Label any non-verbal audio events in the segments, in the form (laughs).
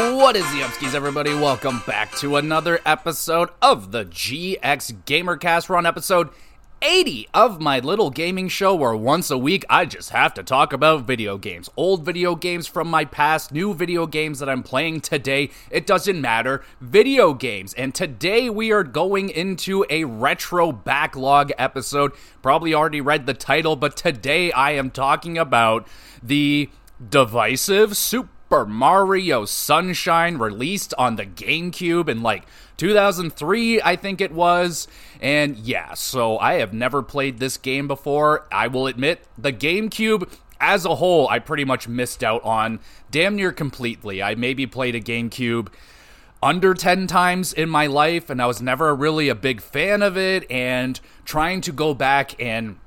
What is the upskis, everybody? Welcome back to another episode of the GX Gamercast. We're on episode 80 of my little gaming show where once a week I just have to talk about video games. Old video games from my past, new video games that I'm playing today. It doesn't matter. Video games. And today we are going into a retro backlog episode. Probably already read the title, but today I am talking about the divisive Super Super Mario Sunshine released on the GameCube in like 2003, I think it was. And yeah, so I have never played this game before. I will admit, the GameCube as a whole, I pretty much missed out on damn near completely. I maybe played a GameCube under 10 times in my life, and I was never really a big fan of it. And trying to go back and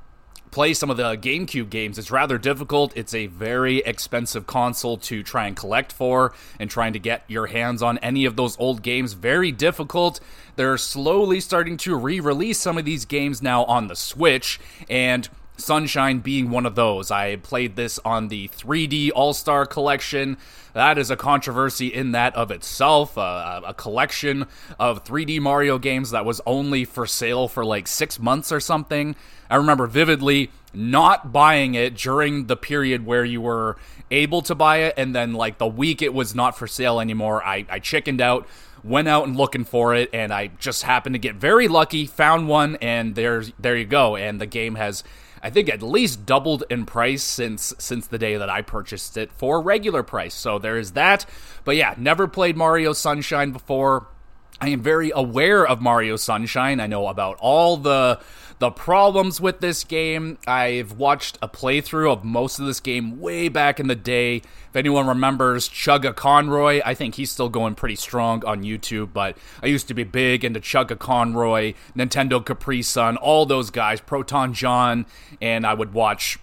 play some of the GameCube games. It's rather difficult. It's a very expensive console to try and collect for, and trying to get your hands on any of those old games very difficult. They're slowly starting to re-release some of these games now on the Switch, and Sunshine being one of those. I played this on the 3D All Star Collection. That is a controversy in that of itself. Uh, a collection of 3D Mario games that was only for sale for like six months or something. I remember vividly not buying it during the period where you were able to buy it, and then like the week it was not for sale anymore, I, I chickened out went out and looking for it and I just happened to get very lucky, found one and there's there you go and the game has I think at least doubled in price since since the day that I purchased it for regular price. So there is that. But yeah, never played Mario Sunshine before. I am very aware of Mario Sunshine. I know about all the the problems with this game. I've watched a playthrough of most of this game way back in the day. If anyone remembers Chuggaconroy, I think he's still going pretty strong on YouTube, but I used to be big into Chuggaconroy, Nintendo Capri Sun, all those guys, ProtonJon, and I would watch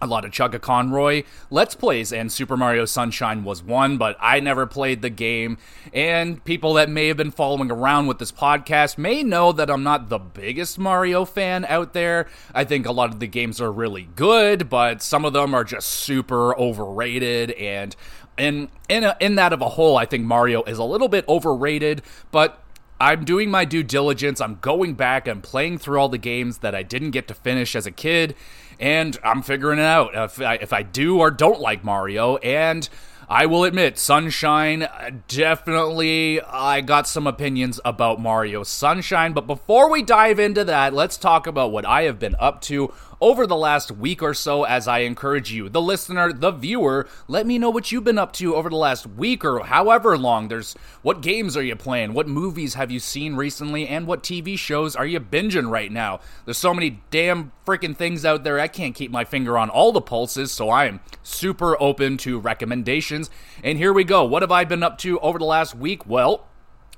a lot of Chuggaconroy Let's Plays, and Super Mario Sunshine was one, but I never played the game. And people that may have been following around with this podcast may know that I'm not the biggest Mario fan out there. I think a lot of the games are really good, but some of them are just super overrated. And in in a, in that of a whole, I think Mario is a little bit overrated, but I'm doing my due diligence. I'm going back and playing through all the games that I didn't get to finish as a kid and I'm figuring it out if I, if I do or don't like Mario. And I will admit, Sunshine, uh, definitely, I got some opinions about Mario Sunshine. But before we dive into that, let's talk about what I have been up to over the last week or so as I encourage you, the listener, the viewer, let me know what you've been up to over the last week or however long. There's what games are you playing? What movies have you seen recently? And what TV shows are you binging right now? There's so many damn freaking things out there. I can't keep my finger on all the pulses, so I am super open to recommendations. And here we go. What have I been up to over the last week? Well,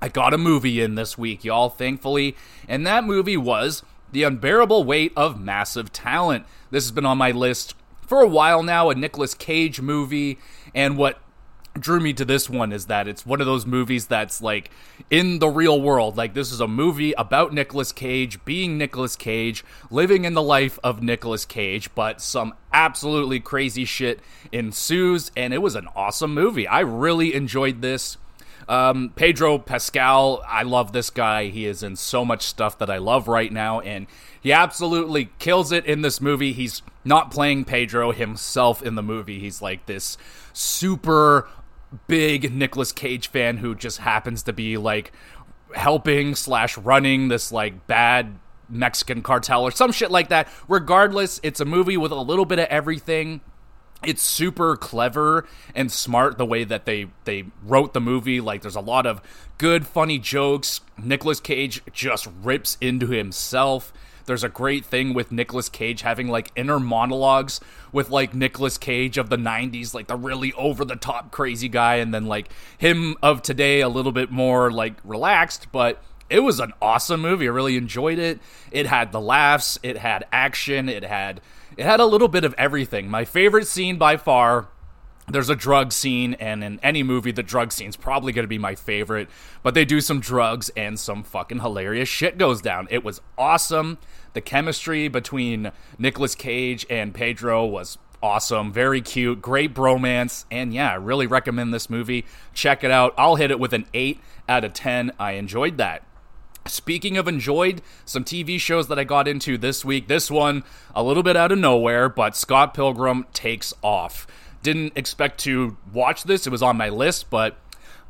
I got a movie in this week, y'all, thankfully. And that movie was the Unbearable Weight of Massive Talent. This has been on my list for a while now, a Nicolas Cage movie. And what drew me to this one is that it's one of those movies that's like in the real world. Like this is a movie about Nicolas Cage being Nicolas Cage, living in the life of Nicolas Cage, but some absolutely crazy shit ensues and it was an awesome movie. I really enjoyed this. Um, Pedro Pascal, I love this guy. He is in so much stuff that I love right now, and he absolutely kills it in this movie. He's not playing Pedro himself in the movie. He's like this super big Nicolas Cage fan who just happens to be like helping slash running this like bad Mexican cartel or some shit like that. Regardless, it's a movie with a little bit of everything it's super clever and smart the way that they they wrote the movie. Like there's a lot of good funny jokes. Nicolas Cage just rips into himself. There's a great thing with Nicolas Cage having like inner monologues with like Nicolas Cage of the 90s like the really over the top crazy guy and then like him of today a little bit more like relaxed but it was an awesome movie. I really enjoyed it. It had the laughs it had action it had it had a little bit of everything. My favorite scene by far there's a drug scene, and in any movie, the drug scene's probably going to be my favorite. But they do some drugs, and some fucking hilarious shit goes down. It was awesome. The chemistry between Nicolas Cage and Pedro was awesome, very cute, great bromance, and yeah, I really recommend this movie. Check it out. I'll hit it with an 8 out of 10. I enjoyed that. Speaking of enjoyed, some TV shows that I got into this week. This one, a little bit out of nowhere, but Scott Pilgrim takes off. Didn't expect to watch this, it was on my list, but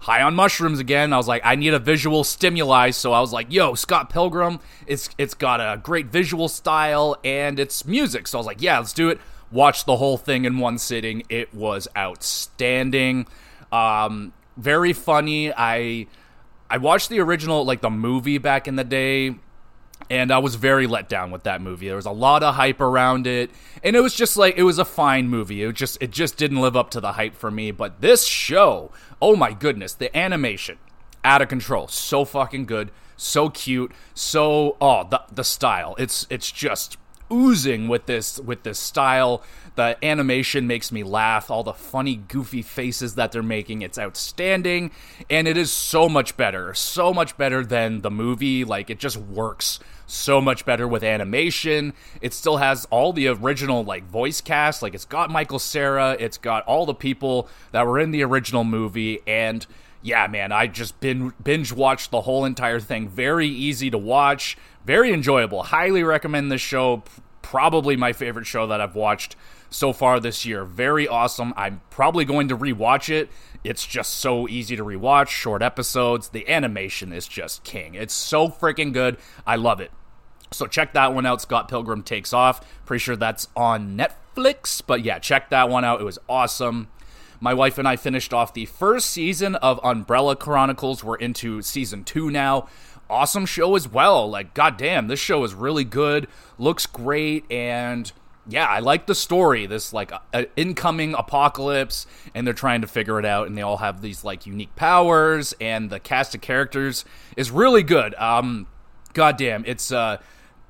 high on mushrooms again. I was like, I need a visual stimuli, so I was like, yo, Scott Pilgrim, it's it's got a great visual style and it's music. So I was like, yeah, let's do it. Watch the whole thing in one sitting. It was outstanding. Um, very funny. I I watched the original, like the movie back in the day, and I was very let down with that movie. There was a lot of hype around it, and it was just like it was a fine movie. It just it just didn't live up to the hype for me. But this show, oh my goodness, the animation out of control, so fucking good, so cute, so oh the the style. It's it's just oozing with this with this style. The animation makes me laugh. All the funny, goofy faces that they're making, it's outstanding, and it is so much better, so much better than the movie. Like it just works so much better with animation. It still has all the original like voice cast. Like it's got Michael Cera, it's got all the people that were in the original movie, and yeah, man, I just binge watched the whole entire thing. Very easy to watch, very enjoyable. Highly recommend this show. Probably my favorite show that I've watched so far this year. Very awesome. I'm probably going to rewatch it. It's just so easy to rewatch, short episodes. The animation is just king. It's so freaking good. I love it. So check that one out. Scott Pilgrim Takes Off. Pretty sure that's on Netflix. But yeah, check that one out. It was awesome. My wife and I finished off the first season of Umbrella Chronicles. We're into season two now. Awesome show as well. Like, goddamn, this show is really good. Looks great. And yeah, I like the story. This like uh, incoming apocalypse, and they're trying to figure it out, and they all have these like unique powers, and the cast of characters is really good. Um, goddamn, it's uh,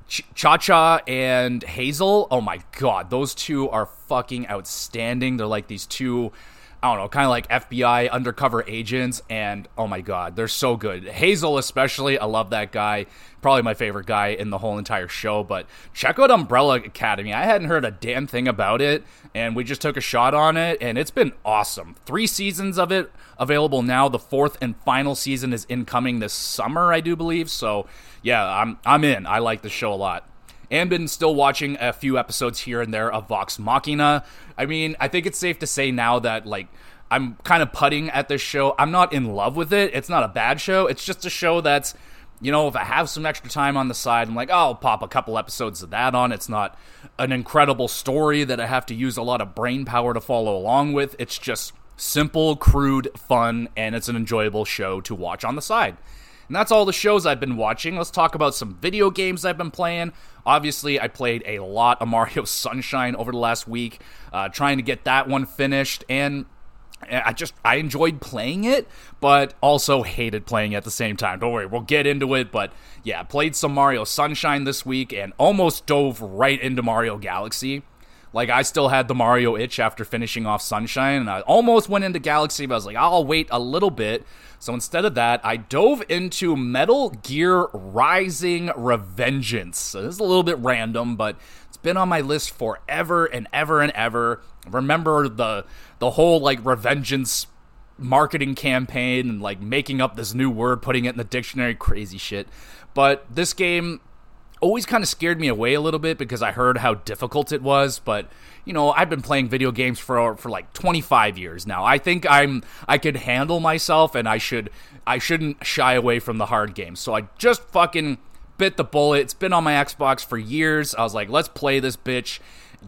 Cha Cha and Hazel. Oh my god, those two are fucking outstanding. They're like these two I don't know, kind of like FBI undercover agents, and oh my god, they're so good. Hazel, especially, I love that guy. Probably my favorite guy in the whole entire show. But check out Umbrella Academy. I hadn't heard a damn thing about it, and we just took a shot on it, and it's been awesome. Three seasons of it available now. The fourth and final season is incoming this summer, I do believe. So yeah, I'm I'm in. I like the show a lot and been still watching a few episodes here and there of Vox Machina. I mean, I think it's safe to say now that like I'm kind of putting at this show. I'm not in love with it. It's not a bad show. It's just a show that's you know, if I have some extra time on the side, I'm like, oh, I'll pop a couple episodes of that on. It's not an incredible story that I have to use a lot of brain power to follow along with. It's just simple, crude, fun, and it's an enjoyable show to watch on the side. And that's all the shows I've been watching. Let's talk about some video games I've been playing. Obviously, I played a lot of Mario (laughs) Sunshine over the last week, uh, trying to get that one finished, and I just I enjoyed playing it, but also hated playing at the same time. Don't worry, we'll get into it. But yeah, played some Mario Sunshine this week and almost dove right into Mario Galaxy. Like I still had the Mario itch after finishing off Sunshine, and I almost went into Galaxy, but I was like, I'll wait a little bit. So instead of that, I dove into Metal Gear Rising Revengeance. So this is a little bit random, but it's been on my list forever and ever and ever. Remember the the whole like Revengeance marketing campaign and like making up this new word, putting it in the dictionary, crazy shit. But this game always kind of scared me away a little bit because I heard how difficult it was. But you know, I've been playing video games for for like 25 years now. I think I'm I could handle myself, and I should I shouldn't shy away from the hard games. So I just fucking bit the bullet. It's been on my Xbox for years. I was like, let's play this bitch.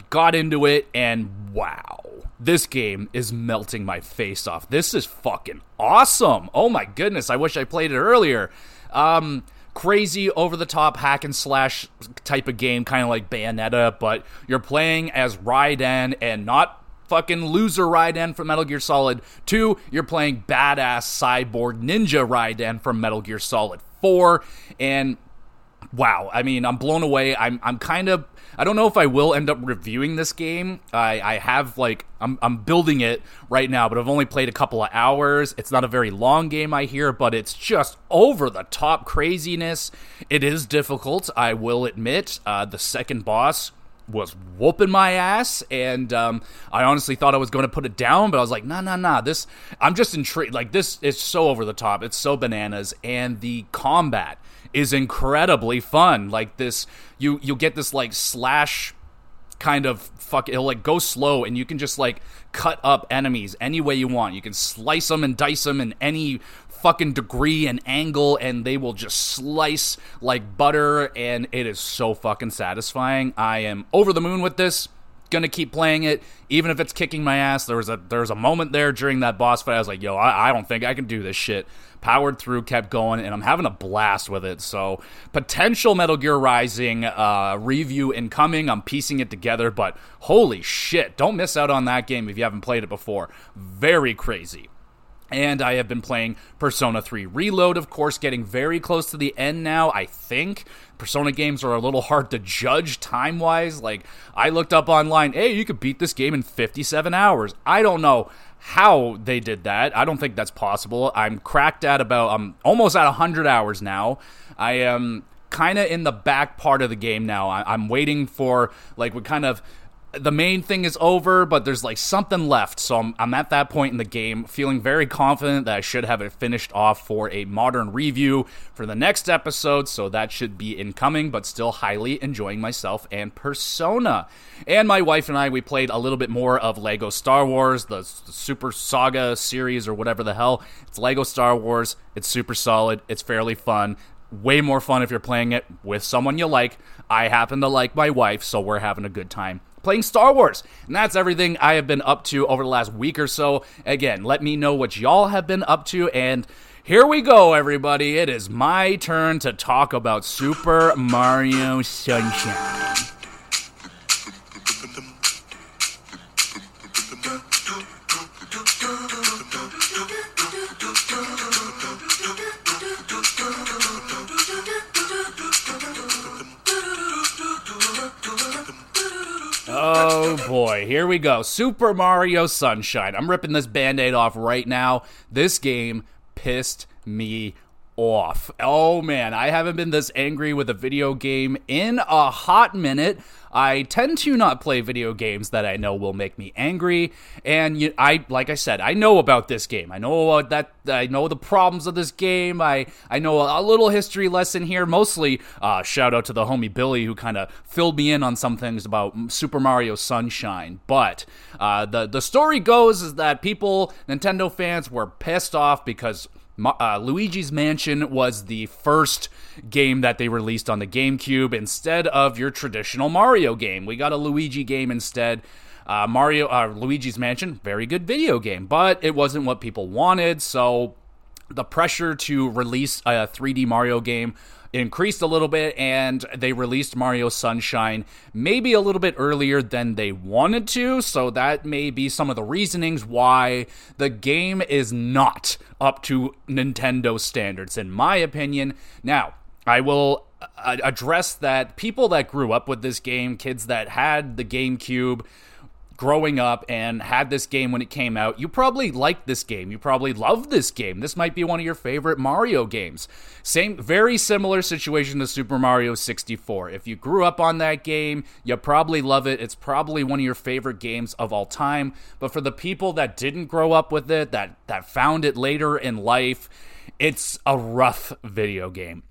Got into it, and wow. This game is melting my face off. This is fucking awesome. Oh my goodness. I wish I played it earlier. Um, crazy over the top hack and slash type of game, kind of like Bayonetta, but you're playing as Raiden and not fucking loser Raiden from Metal Gear Solid 2. You're playing badass cyborg ninja Raiden from Metal Gear Solid 4. And wow, I mean, I'm blown away. I'm I'm kind of I don't know if I will end up reviewing this game. I, I have like I'm I'm building it right now, but I've only played a couple of hours. It's not a very long game, I hear, but it's just over the top craziness. It is difficult, I will admit. Uh, the second boss was whooping my ass, and um, I honestly thought I was going to put it down, but I was like, nah, nah, nah. This, I'm just intrigued. Like this is so over the top. It's so bananas, and the combat is incredibly fun. Like this, you you get this like slash kind of fuck. It'll like go slow, and you can just like cut up enemies any way you want. You can slice them and dice them in any fucking degree and angle and they will just slice like butter and it is so fucking satisfying. I am over the moon with this. Gonna keep playing it, even if it's kicking my ass. There was a there was a moment there during that boss fight. I was like, "Yo, I, I don't think I can do this shit." Powered through, kept going, and I'm having a blast with it. So, potential Metal Gear Rising uh, review incoming. I'm piecing it together, but holy shit! Don't miss out on that game if you haven't played it before. Very crazy. And I have been playing Persona 3 Reload, of course, getting very close to the end now, I think. Persona games are a little hard to judge time wise. Like, I looked up online, hey, you could beat this game in 57 hours. I don't know how they did that. I don't think that's possible. I'm cracked at about, I'm almost at 100 hours now. I am kind of in the back part of the game now. I, am waiting for, like, we kind of the main thing is over, but there's like something left. So I'm, I'm at that point in the game, feeling very confident that I should have it finished off for a modern review for the next episode. So that should be incoming, but still highly enjoying myself and Persona. And my wife and I, we played a little bit more of Lego Star Wars, the, the Super Saga series or whatever the hell. It's Lego Star Wars. It's super solid. It's fairly fun way more fun if you're playing it with someone you like. I happen to like my wife, so we're having a good time playing Star Wars. And that's everything I have been up to over the last week or so. Again, let me know what y'all have been up to and here we go, everybody. It is my turn to talk about Super Mario Sunshine. Oh boy, here we go. Super Mario Sunshine. I'm ripping this band aid off right now. This game pissed me off. Oh man, I haven't been this angry with a video game in a hot minute. I tend to not play video games that I know will make me angry, and you, I, like I said, I know about this game. I know that I know the problems of this game. I I know a, little history lesson here. Mostly, uh, shout out to the homie Billy who kind of filled me in on some things about Super Mario Sunshine. But uh, the the story goes is that people, Nintendo fans, were pissed off because uh, Luigi's Mansion was the first game that they released on the GameCube instead of your traditional Mario game. We got a Luigi game instead. Uh, Mario, uh, Luigi's Mansion, very good video game, but it wasn't what people wanted. So the pressure to release a 3D Mario game increased a little bit and they released Mario Sunshine maybe a little bit earlier than they wanted to. So that may be some of the reasonings why the game is not up to Nintendo standards, in my opinion. Now, I will uh, address that people that grew up with this game, kids that had the GameCube, growing up and had this game when it came out, you probably liked this game. You probably loved this game. This might be one of your favorite Mario games. Same, very similar situation to Super Mario 64. If you grew up on that game, you probably love it. It's probably one of your favorite games of all time. But for the people that didn't grow up with it, that that found it later in life, it's a rough video game.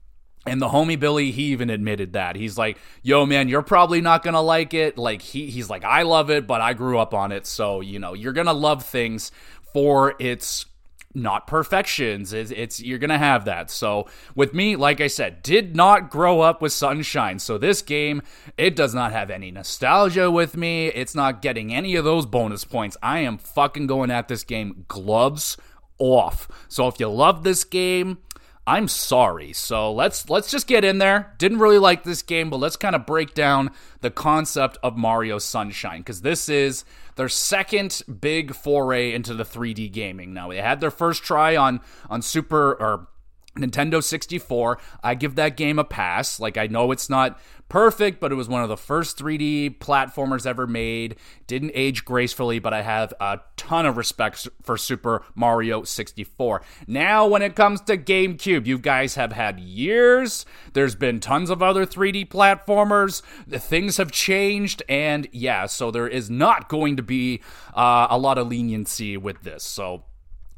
And the homie Billy, he even admitted that. He's like, yo, man, you're probably not gonna like it. Like he he's like, I love it, but I grew up on it. So, you know, you're gonna love things for its not perfections. It's, it's, you're gonna have that. So with me, like I said, did not grow up with Sunshine. So this game, it does not have any nostalgia with me. It's not getting any of those bonus points. I am fucking going at this game gloves off. So if you love this game, I'm sorry. So let's let's just get in there. Didn't really like this game, but let's kind of break down the concept of Mario Sunshine because this is their second big foray into the 3D gaming. Now they had their first try on on Super or Nintendo 64, I give that game a pass. Like, I know it's not perfect, but it was one of the first 3D platformers ever made. Didn't age gracefully, but I have a ton of respect for Super Mario 64. Now, when it comes to GameCube, you guys have had years. There's been tons of other 3D platformers. Things have changed, and yeah, so there is not going to be uh, a lot of leniency with this. So,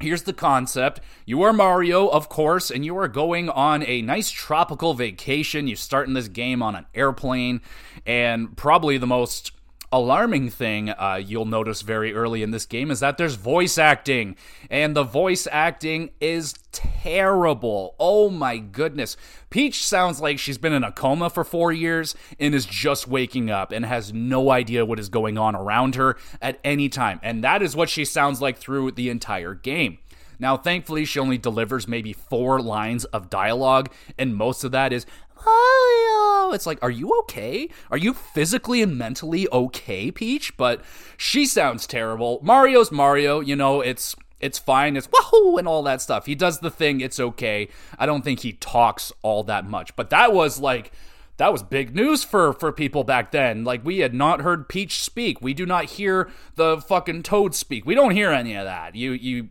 Here's the concept. You are Mario, of course, and you are going on a nice tropical vacation. You start in this game on an airplane, and probably the most alarming thing uh, you'll notice very early in this game is that there's voice acting, and the voice acting is terrible. Oh my goodness. Peach sounds like she's been in a coma for four years and is just waking up and has no idea what is going on around her at any time. And that is what she sounds like through the entire game. Now, thankfully, she only delivers maybe four lines of dialogue, and most of that is Mario. It's like, are you okay? Are you physically and mentally okay, Peach? But she sounds terrible. Mario's Mario, you know, it's it's fine. It's wahoo and all that stuff. He does the thing. It's okay. I don't think he talks all that much. But that was like that was big news for for people back then. Like we had not heard Peach speak. We do not hear the fucking Toad speak. We don't hear any of that. You you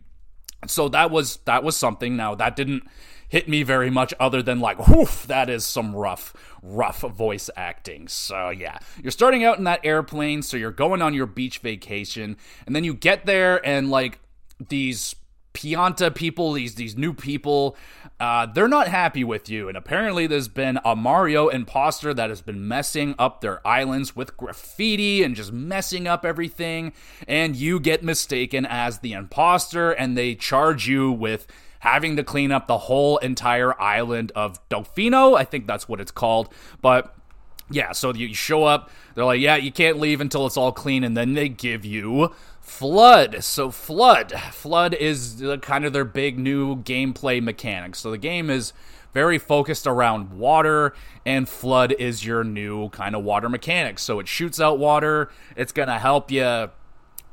so that was that was something. Now that didn't hit me very much other than like whoof that is some rough rough voice acting so yeah you're starting out in that airplane so you're going on your beach vacation and then you get there and like these Pianta people, these these new people, uh, they're not happy with you. And apparently, there's been a Mario imposter that has been messing up their islands with graffiti and just messing up everything. And you get mistaken as the imposter, and they charge you with having to clean up the whole entire island of Delfino. I think that's what it's called, but yeah, so you show up, they're like, yeah, you can't leave until it's all clean, and then they give you FLUDD. So, FLUDD. FLUDD is kind of their big new gameplay mechanic. So, the game is very focused around water, and FLUDD is your new kind of water mechanic. So, it shoots out water, it's going to help you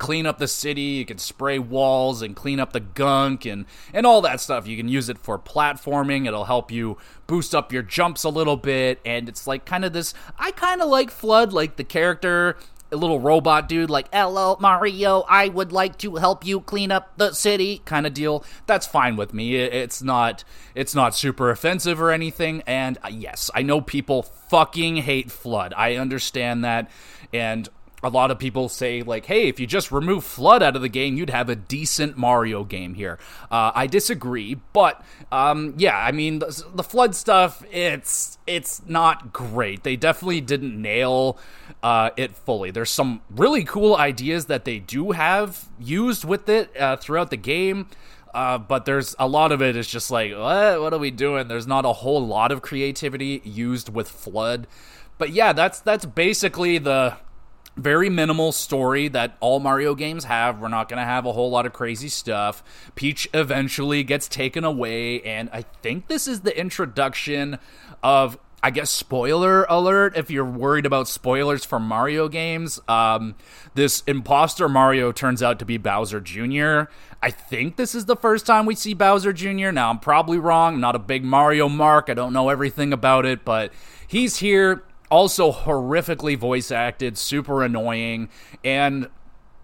clean up the city. You can spray walls and clean up the gunk and and all that stuff. You can use it for platforming. It'll help you boost up your jumps a little bit and it's like kind of this I kind of like FLUDD like the character a little robot dude like hello mario i would like to help you clean up the city kind of deal that's fine with me it's not it's not super offensive or anything and uh, yes i know people fucking hate FLUDD i understand that and a lot of people say like hey if you just remove FLUDD out of the game you'd have a decent mario game here. Uh, i disagree but um, yeah i mean the, the, FLUDD stuff it's it's not great. They definitely didn't nail uh, it fully. There's some really cool ideas that they do have used with it uh, throughout the game uh, but there's a lot of it is just like what? What are we doing? There's not a whole lot of creativity used with FLUDD. But yeah that's that's basically the very minimal story that all Mario games have. We're not going to have a whole lot of crazy stuff. Peach eventually gets taken away, and I think this is the introduction of. I guess spoiler alert if you're worried about spoilers for Mario games. Um, this imposter Mario turns out to be Bowser Jr. I think this is the first time we see Bowser Jr. Now, I'm probably wrong. I'm not a big Mario mark. I don't know everything about it, but he's here also horrifically voice acted, super annoying, and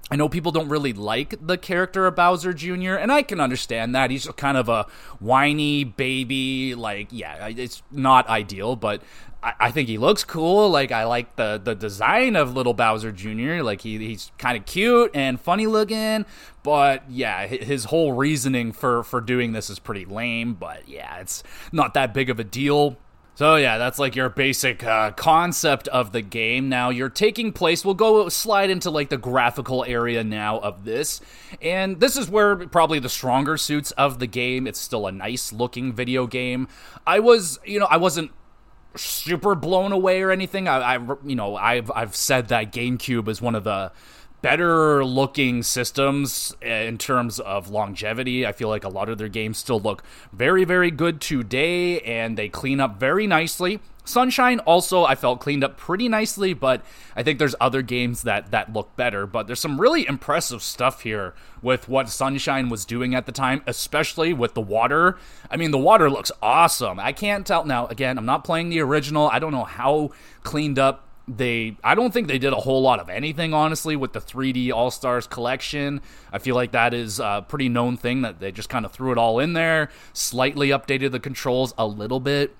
I know people don't really like the character of Bowser Jr., and I can understand that. He's kind of a whiny baby. Like, yeah, it's not ideal, but I, I think he looks cool. Like, I like the, the design of little Bowser Jr. Like, he, he's kind of cute and funny looking, but yeah, his whole reasoning for, for doing this is pretty lame, but yeah, it's not that big of a deal. So yeah, that's like your basic uh, concept of the game. Now you're taking place. We'll go slide into like the graphical area now of this, and this is where probably the stronger suits of the game. It's still a nice looking video game. I was, you know, I wasn't super blown away or anything. I, I you know, I've I've said that GameCube is one of the better looking systems eh, in terms of longevity. I feel like a lot of their games still look very, very good today and they clean up very nicely. Sunshine also I felt cleaned up pretty nicely, but I think there's other games that that look better. But there's some really impressive stuff here with what Sunshine was doing at the time, especially with the water. I mean, the water looks awesome. I can't tell now. Again, I'm not playing the original. I don't know how cleaned up they I don't think they did a whole lot of anything honestly with the 3D All Stars collection. I feel like that is a pretty known thing that they just kind of threw it all in there, slightly updated the controls a little bit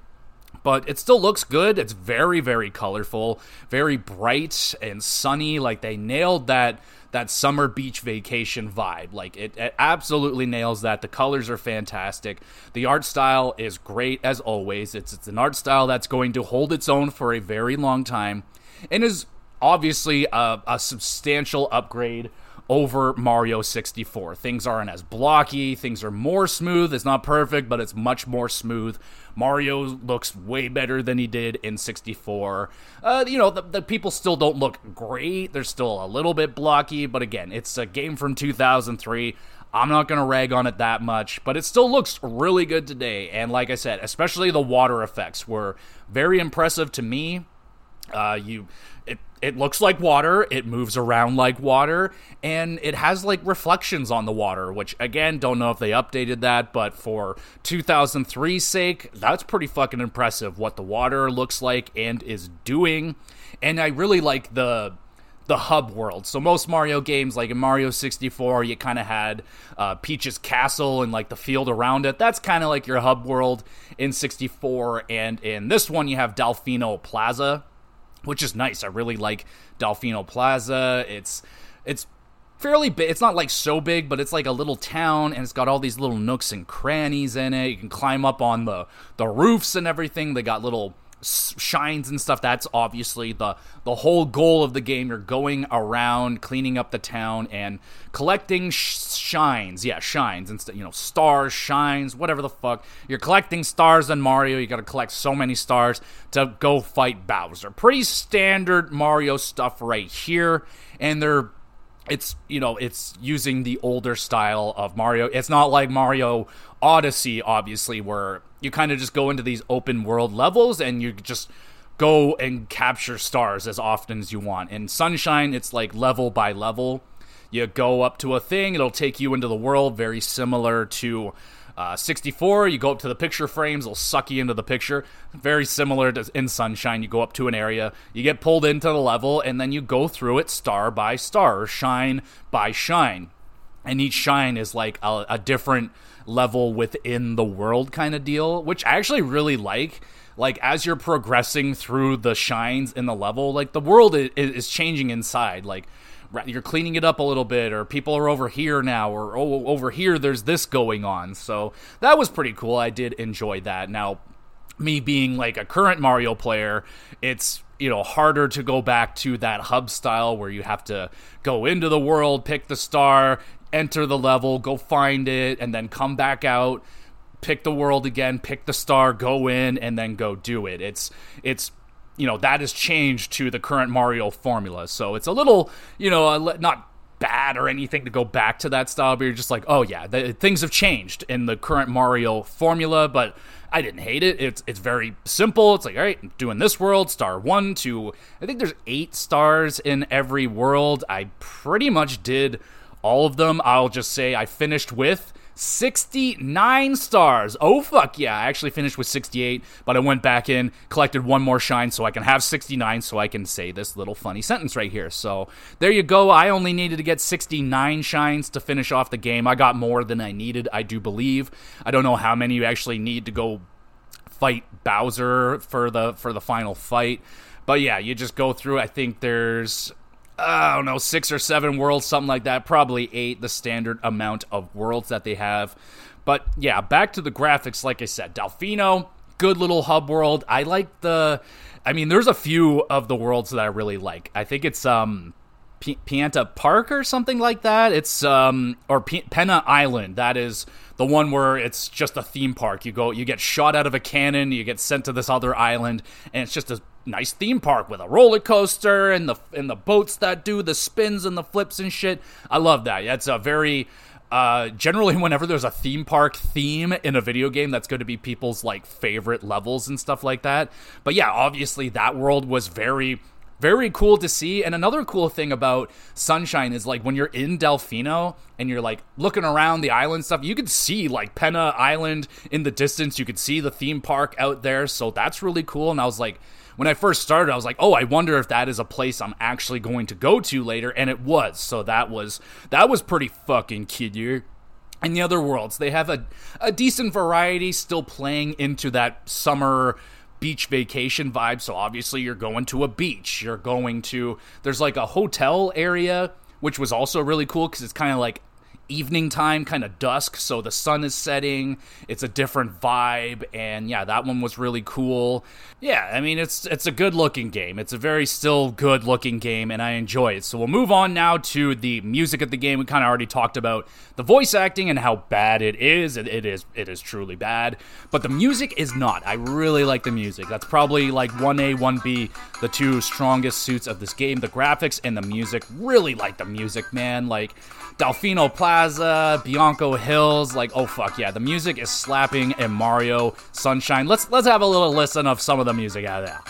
but it still looks good. It's very, very colorful, very bright and sunny. Like they nailed that that summer beach vacation vibe. Like it, it, absolutely nails that. The colors are fantastic. The art style is great as always. It's it's an art style that's going to hold its own for a very long time, and is obviously a, a substantial upgrade over Mario 64. Things aren't as blocky, things are more smooth. It's not perfect, but it's much more smooth. Mario looks way better than he did in 64. Uh, you know, the, the people still don't look great. They're still a little bit blocky, but again, it's a game from 2003. I'm not going to rag on it that much, but it still looks really good today. And like I said, especially the water effects were very impressive to me. Uh, you it it looks like water, it moves around like water, and it has like reflections on the water, which again, don't know if they updated that, but for 2003's sake, that's pretty fucking impressive what the water looks like and is doing. And I really like the the hub world. So most Mario games, like in Mario 64, you kind of had uh, Peach's castle and like the field around it. That's kind of like your hub world in 64. And in this one, you have Delfino Plaza, which is nice. I really like Delfino Plaza. It's it's fairly big. It's not like so big, but it's like a little town, and it's got all these little nooks and crannies in it. You can climb up on the the roofs and everything. They got little shines and stuff that's obviously the the whole goal of the game. You're going around cleaning up the town and collecting sh- shines. Yeah shines instead you know stars shines whatever the fuck. You're collecting stars in mario. You got to collect so many stars to go fight bowser. Pretty standard mario stuff right here. And they're it's you know it's using the older style of Mario. It's not like Mario Odyssey, obviously, where you kind of just go into these open world levels and you just go and capture stars as often as you want. In Sunshine, it's like level by level. You go up to a thing, it'll take you into the world, very similar to uh, 64, you go up to the picture frames, they'll suck you into the picture. Very similar to in Sunshine, you go up to an area, you get pulled into the level, and then you go through it star by star, shine by shine. And each shine is like a, a different level within the world kind of deal, which I actually really like like as you're progressing through the shines in the level like the world is, is, changing inside like you're cleaning it up a little bit or people are over here now or oh, over here there's this going on. So that was pretty cool. I did enjoy that. Now me being like a current mario player it's you know harder to go back to that hub style where you have to go into the world pick the star enter the level go find it and then come back out pick the world again pick the star go in and then go do it. It's it's you know that has changed to the current Mario formula. So it's a little, you know, not bad or anything to go back to that style, but you're just like, oh yeah, the, things have changed in the current Mario formula, but I didn't hate it. It's it's very simple. It's like, all right, doing this world, star one, two. I think there's eight stars in every world. I pretty much did all of them. I'll just say I finished with 69 stars. Oh, fuck yeah. I actually finished with 68, but I went back in, collected one more shine so I can have 69 so I can say this little funny sentence right here. So there you go. I only needed to get 69 shines to finish off the game. I got more than I needed, I do believe. I don't know how many you actually need to go fight Bowser for the for the final fight. But yeah, you just go through. I think there's I don't know, six or seven worlds, something like that. Probably eight, the standard amount of worlds that they have. But yeah, back to the graphics. Like I said, Delfino, good little hub world. I like the. I mean, there's a few of the worlds that I really like. I think it's um, P- Pianta Park or something like that. It's um, or P- Pinna Island. That is the one where it's just a theme park. You go, you get shot out of a cannon, you get sent to this other island, and it's just a nice theme park with a roller coaster and the and the boats that do the spins and the flips and shit. I love that. It's a very uh, generally (laughs) whenever there's a theme park theme in a video game that's going to be people's like favorite levels and stuff like that. But yeah obviously that world was very very cool to see. And another cool thing about sunshine is like when you're in delfino and you're like looking around the island stuff you could see like pinna island in the distance. You could see the theme park out there. So that's really cool. And i was like when I first started, I was like, oh, I wonder if that is a place I'm actually going to go to later, and it was. So that was that was pretty fucking kid And the other worlds, they have a, a decent variety still playing into that summer beach vacation vibe. So obviously you're going to a beach. You're going to there's like a hotel area, which was also really cool because it's kind of like evening time, kind of dusk, so the sun is setting. It's a different vibe, and yeah, that one was really cool. Yeah, I mean it's it's a good looking game. It's a very still good looking game, and I enjoy it. So we'll move on now to the music of the game. We kind of already talked about the voice acting and how bad it is. It, it is it is truly bad, but the music is not. I really like the music. That's probably like one A, one B, the two strongest suits of this game. The graphics and the music. Really like the music, man. Like Delfino Plaza, Bianco Hills, like oh fuck yeah, the music is slapping in Mario Sunshine. Let's let's have a little listen of some of the music out of there.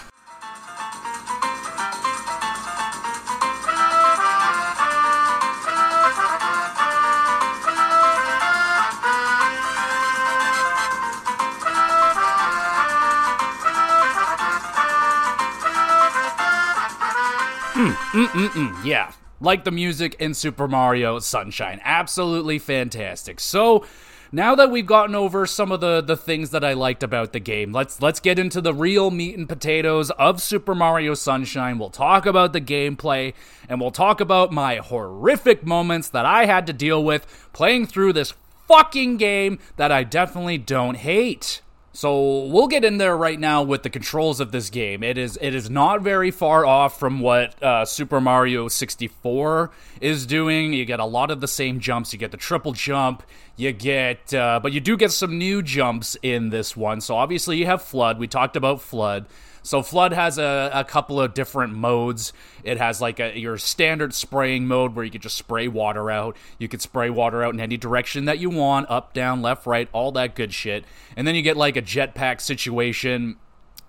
Mm, mm, mm, mm. Yeah, like the music in Super Mario Sunshine. Absolutely fantastic. So, now that we've gotten over some of the, the things that I liked about the game, let's let's get into the real meat and potatoes of Super Mario Sunshine. We'll talk about the gameplay and we'll talk about my horrific moments that I had to deal with playing through this fucking game that I definitely don't hate. So we'll get in there right now with the controls of this game. It is it is not very far off from what uh, Super Mario 64 is doing. You get a lot of the same jumps. You get the triple jump. You get, uh, but you do get some new jumps in this one. So obviously you have FLUDD. We talked about FLUDD. So FLUDD has a, a couple of different modes. It has like a your standard spraying mode where you could just spray water out. You could spray water out in any direction that you want, up, down, left, right, all that good shit. And then you get like a jetpack situation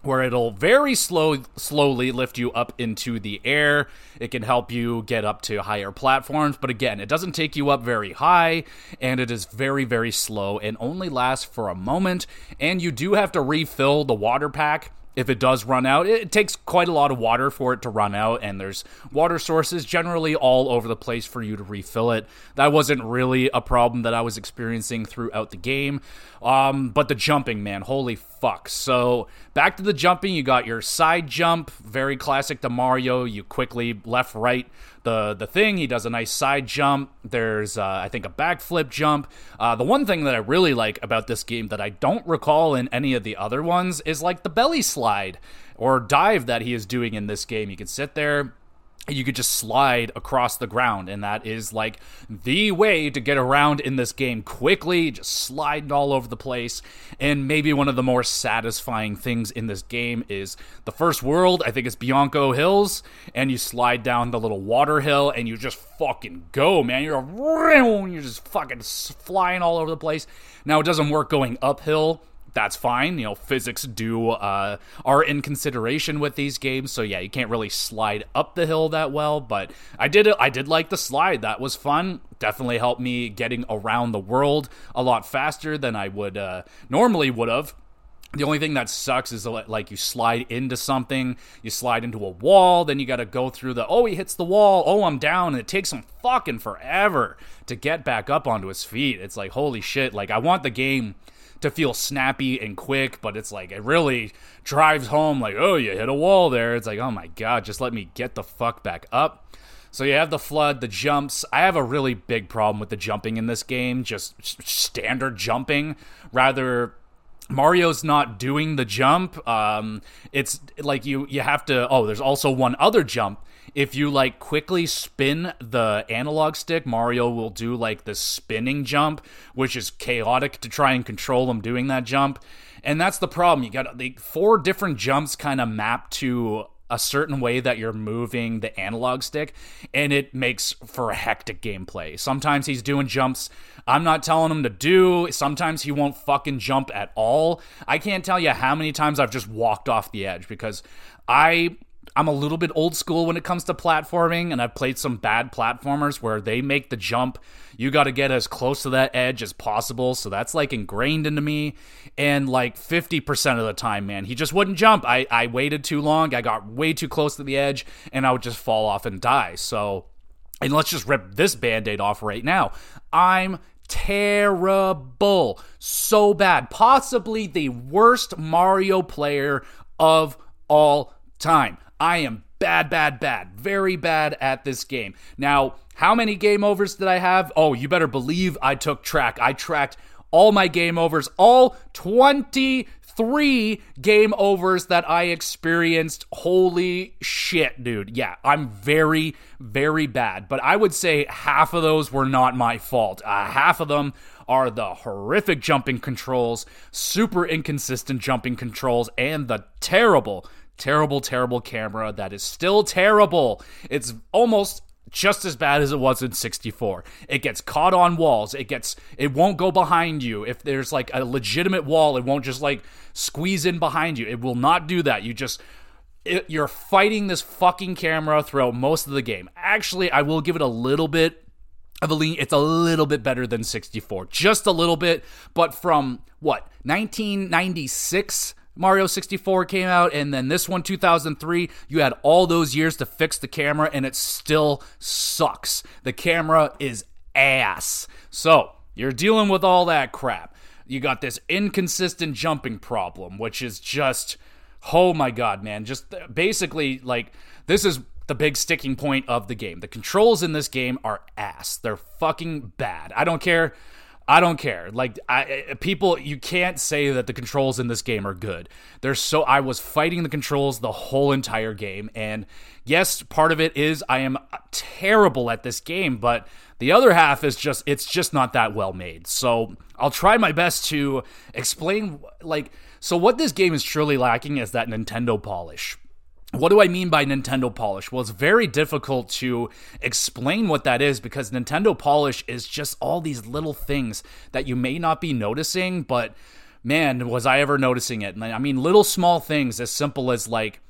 where it'll very slow slowly lift you up into the air. It can help you get up to higher platforms, but again, it doesn't take you up very high and it is very very slow and only lasts for a moment and you do have to refill the water pack if it does run out. It takes quite a lot of water for it to run out, and there's water sources generally all over the place for you to refill it. That wasn't really a problem that I was experiencing throughout the game. Um, but the jumping, man, holy fuck. So back to the jumping, you got your side jump, very classic to Mario. You quickly left, right, the the thing. He does a nice side jump. There's uh, I think a backflip jump. Uh, the one thing that I really like about this game that I don't recall in any of the other ones is like the belly slide or dive that he is doing in this game. You can sit there, you could just slide across the ground and that is like the way to get around in this game quickly just sliding all over the place. And maybe one of the more satisfying things in this game is the first world i think it's bianco hills and you slide down the little water hill and you just fucking go man. You're a, you're just fucking flying all over the place. Now it doesn't work going uphill that's fine. You know, physics do uh, are in consideration with these games, so yeah, you can't really slide up the hill that well. But I did I did like the slide. That was fun. Definitely helped me getting around the world a lot faster than I would uh, normally would have. The only thing that sucks is like you slide into something, you slide into a wall, then you got to go through the oh he hits the wall, oh I'm down, and it takes him fucking forever to get back up onto his feet. It's like holy shit! Like I want the game to feel snappy and quick, but it's like it really drives home like, oh, you hit a wall there. It's like, oh my god, just let me get the fuck back up. So you have the FLUDD, the jumps. I have a really big problem with the jumping in this game, just standard jumping. Rather Mario's not doing the jump. Um, it's like you you have to. Oh, there's also one other jump if you like quickly spin the analog stick, Mario will do like the spinning jump, which is chaotic to try and control him doing that jump. And that's the problem. You got the four different jumps kind of map to a certain way that you're moving the analog stick, and it makes for a hectic gameplay. Sometimes he's doing jumps I'm not telling him to do. Sometimes he won't fucking jump at all. I can't tell you how many times I've just walked off the edge because I I'm a little bit old school when it comes to platforming, and I've played some bad platformers where they make the jump. You got to get as close to that edge as possible. So that's like ingrained into me. And like 50% of the time, man, he just wouldn't jump. I, I waited too long. I got way too close to the edge, and I would just fall off and die. So, and let's just rip this band aid off right now. I'm terrible. So bad. Possibly the worst Mario player of all time. I am bad, bad, bad. Very bad at this game. Now, how many game overs did I have? Oh, you better believe I took track. I tracked all my game overs, all 23 game overs that I experienced. Holy shit, dude. Yeah, I'm very, very bad. But I would say half of those were not my fault. Uh, half of them are the horrific jumping controls, super inconsistent jumping controls, and the terrible terrible, terrible camera that is still terrible. It's almost just as bad as it was in 64. It gets caught on walls. It gets it won't go behind you. If there's like a legitimate wall, it won't just like squeeze in behind you. It will not do that. You just it, you're fighting this fucking camera throughout most of the game. Actually, I will give it a little bit of a lean. It's a little bit better than 64. Just a little bit, but from what? 1996 Mario 64 came out, and then this one, 2003, you had all those years to fix the camera, and it still sucks. The camera is ass. So, you're dealing with all that crap. You got this inconsistent jumping problem, which is just, oh my god, man. Just basically, like, this is the big sticking point of the game. The controls in this game are ass. They're fucking bad. I don't care I don't care. Like I, people, you can't say that the controls in this game are good. They're so. I was fighting the controls the whole entire game, and yes, part of it is I am terrible at this game, but the other half is just it's just not that well made. So I'll try my best to explain. Like, so what this game is truly lacking is that Nintendo polish. What do I mean by Nintendo Polish? Well, it's very difficult to explain what that is because Nintendo Polish is just all these little things that you may not be noticing, but man, was I ever noticing it. I mean, little small things as simple as like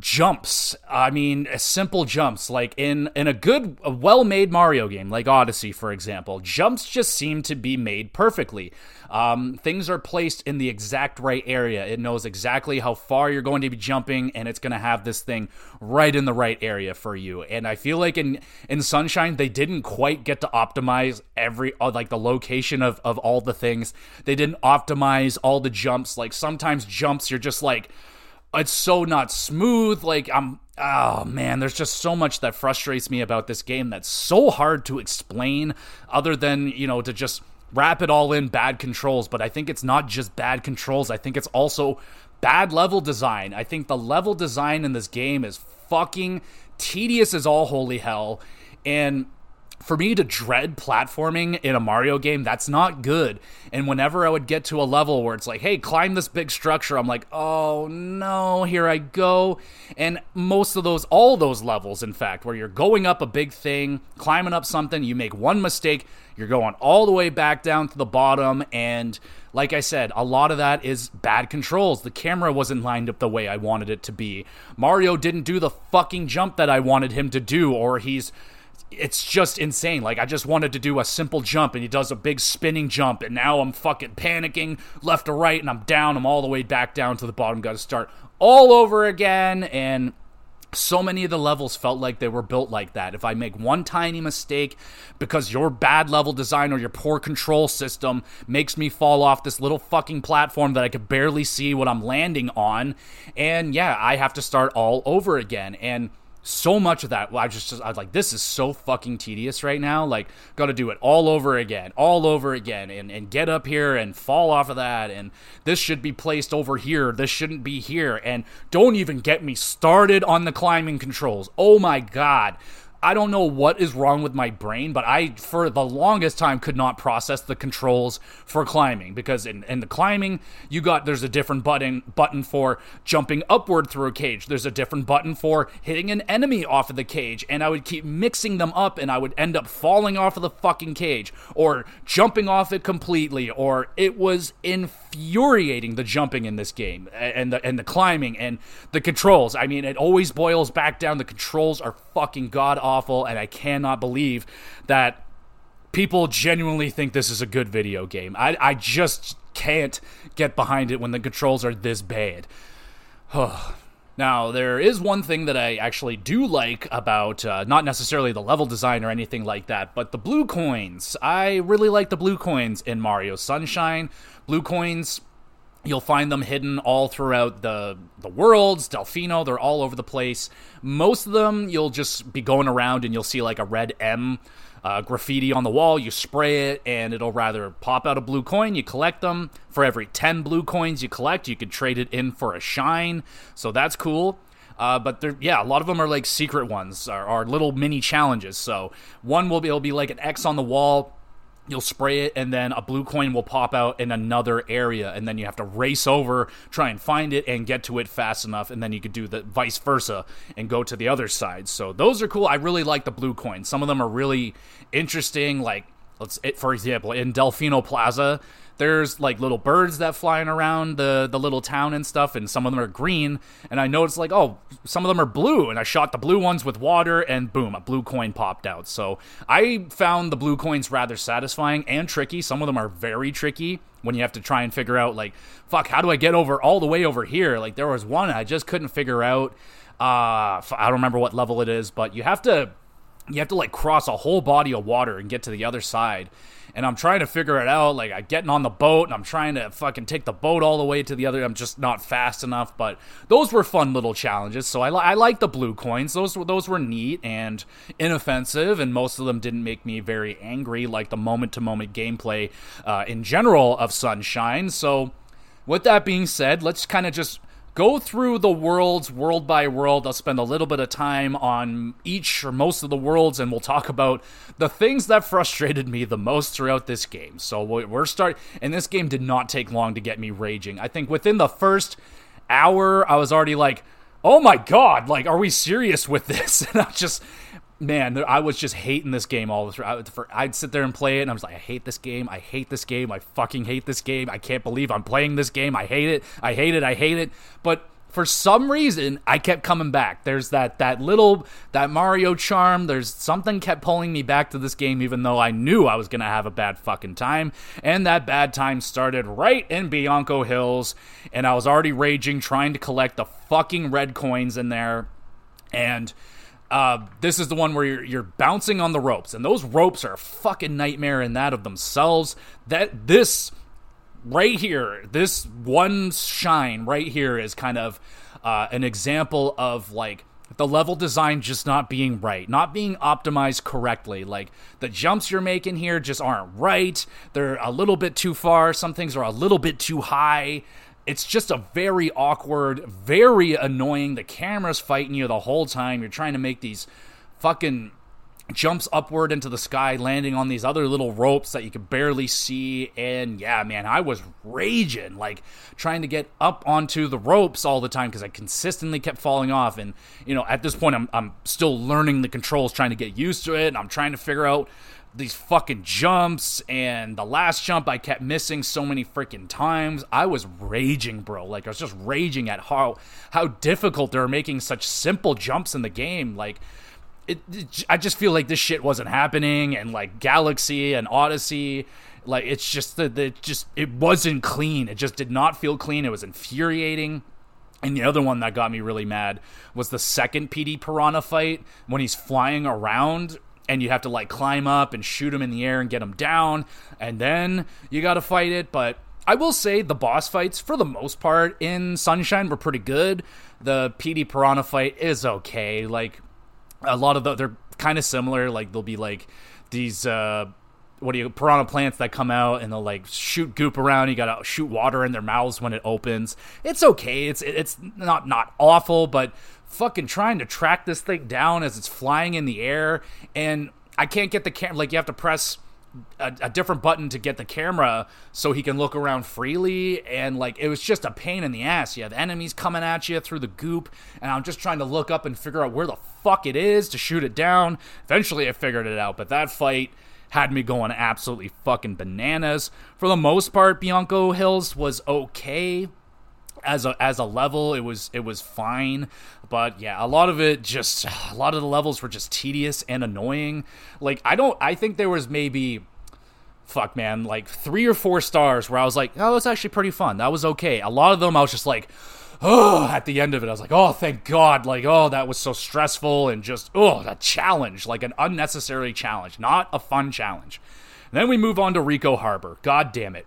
jumps. I mean simple jumps like in in a good a well-made mario game like odyssey for example jumps just seem to be made perfectly. Um, things are placed in the exact right area. It knows exactly how far you're going to be jumping and it's going to have this thing right in the right area for you. And i feel like in in sunshine they didn't quite get to optimize every uh, like the location of of all the things. They didn't optimize all the jumps. Like sometimes jumps you're just like it's so not smooth. Like I'm oh man, there's just so much that frustrates me about this game that's so hard to explain other than, you know, to just wrap it all in bad controls, but I think it's not just bad controls. I think it's also bad level design. I think the level design in this game is fucking tedious as all holy hell and for me to dread platforming in a Mario game, that's not good. And whenever I would get to a level where it's like, hey, climb this big structure, I'm like, oh no, here I go. And most of those, all those levels, in fact, where you're going up a big thing, climbing up something, you make one mistake, you're going all the way back down to the bottom. And like I said, a lot of that is bad controls. The camera wasn't lined up the way I wanted it to be. Mario didn't do the fucking jump that I wanted him to do, or he's it's just insane. Like I just wanted to do a simple jump and he does a big spinning jump and now I'm fucking panicking left to right and I'm down. I'm all the way back down to the bottom. Got to start all over again and so many of the levels felt like they were built like that. If I make one tiny mistake because your bad level design or your poor control system makes me fall off this little fucking platform that I could barely see what I'm landing on, and yeah, I have to start all over again. And so much of that. I just, I was like, this is so fucking tedious right now. Like, got to do it all over again, all over again, and and get up here and fall off of that, and this should be placed over here. This shouldn't be here, and don't even get me started on the climbing controls. Oh my god. I don't know what is wrong with my brain, but I, for the longest time, could not process the controls for climbing because in, in the climbing, you got there's a different button button for jumping upward through a cage. There's a different button for hitting an enemy off of the cage, and I would keep mixing them up, and I would end up falling off of the fucking cage or jumping off it completely, or it was infuriating the jumping in this game and the and the climbing and the controls. I mean, it always boils back down. The controls are fucking god awful, and I cannot believe that people genuinely think this is a good video game. I, I just can't get behind it when the controls are this bad. (sighs) now, there is one thing that I actually do like about uh, not necessarily the level design or anything like that, but the blue coins. I really like the blue coins in Mario Sunshine. Blue coins You'll find them hidden all throughout the the worlds, Delfino, they're all over the place. Most of them you'll just be going around and you'll see like a red M uh, graffiti on the wall. You spray it and it'll rather pop out a blue coin. You collect them. For every 10 blue coins you collect, you can trade it in for a shine. So that's cool. Uh, but they're, yeah, a lot of them are like secret ones, are, are little mini challenges. So one will be, it'll be like an X on the wall you'll spray it and then a blue coin will pop out in another area and then you have to race over try and find it and get to it fast enough and then you could do the vice versa and go to the other side. So those are cool. I really like the blue coins some of them are really interesting like let's it, for example in delfino plaza there's like little birds that flying around the the little town and stuff and some of them are green and i noticed like oh some of them are blue and i shot the blue ones with water and boom a blue coin popped out. So i found the blue coins rather satisfying and tricky. Some of them are very tricky when you have to try and figure out like fuck how do i get over all the way over here? Like there was one i just couldn't figure out. Uh i don't remember what level it is but you have to you have to like cross a whole body of water and get to the other side and I'm trying to figure it out. Like I'm getting on the boat and I'm trying to fucking take the boat all the way to the other. I'm just not fast enough. But those were fun little challenges. So I, I like the blue coins. Those were those were neat and inoffensive, and most of them didn't make me very angry, like the moment to moment gameplay uh, in general of Sunshine. So with that being said, let's kind of just go through the worlds world by world. I'll spend a little bit of time on each or most of the worlds, and we'll talk about the things that frustrated me the most throughout this game. So we're start, and this game did not take long to get me raging. I think within the first hour, I was already like, "Oh my god! Like, are we serious with this?" (laughs) And I just man, I was just hating this game all the time. I'd sit there and play it, and I was like, I hate this game. I hate this game. I fucking hate this game. I can't believe I'm playing this game. I hate it. I hate it. I hate it. But for some reason, I kept coming back. There's that that little that Mario charm. There's something kept pulling me back to this game, even though I knew I was gonna have a bad fucking time. And that bad time started right in Bianco Hills, and I was already raging, trying to collect the fucking red coins in there, and uh, this is the one where you're, you're bouncing on the ropes, and those ropes are a fucking nightmare in that of themselves. That this right here, this one shine right here is kind of uh, an example of like the level design just not being right, not being optimized correctly. Like the jumps you're making here just aren't right. They're a little bit too far. Some things are a little bit too high it's just a very awkward, very annoying. The camera's fighting you the whole time. You're trying to make these fucking jumps upward into the sky, landing on these other little ropes that you can barely see. And yeah, man, I was raging, like trying to get up onto the ropes all the time because I consistently kept falling off. And, you know, at this point, I'm, I'm still learning the controls, trying to get used to it. And I'm trying to figure out these fucking jumps and the last jump I kept missing so many freaking times. I was raging, bro. Like I was just raging at how how difficult they're making such simple jumps in the game. Like it, it, I just feel like this shit wasn't happening and like Galaxy and Odyssey like it's just that it just it wasn't clean. It just did not feel clean. It was infuriating. And the other one that got me really mad was the second Petey Piranha fight when he's flying around and you have to like climb up and shoot him in the air and get him down, and then you got to fight it. But I will say the boss fights, for the most part, in Sunshine were pretty good. The Petey Piranha fight is okay. Like a lot of the, they're kind of similar. Like they'll be like these. uh what do you piranha plants that come out and they'll like shoot goop around. You gotta shoot water in their mouths when it opens. It's okay. It's it's not not awful, but fucking trying to track this thing down as it's flying in the air and I can't get the camera. Like you have to press a, a, different button to get the camera so he can look around freely and like it was just a pain in the ass you have enemies coming at you through the goop and i'm just trying to look up and figure out where the fuck it is to shoot it down eventually i figured it out but that fight had me going absolutely fucking bananas for the most part bianco hills was okay as a as a level it was it was fine. But yeah a lot of it just (sighs) a lot of the levels were just tedious and annoying. Like i don't i think there was maybe fuck man like three or four stars where i was like oh that's actually pretty fun. That was okay. A lot of them i was just like oh at the end of it i was like oh thank god like oh that was so stressful and just oh a challenge like an unnecessary challenge not a fun challenge. And then we move on to Ricco Harbor. God damn it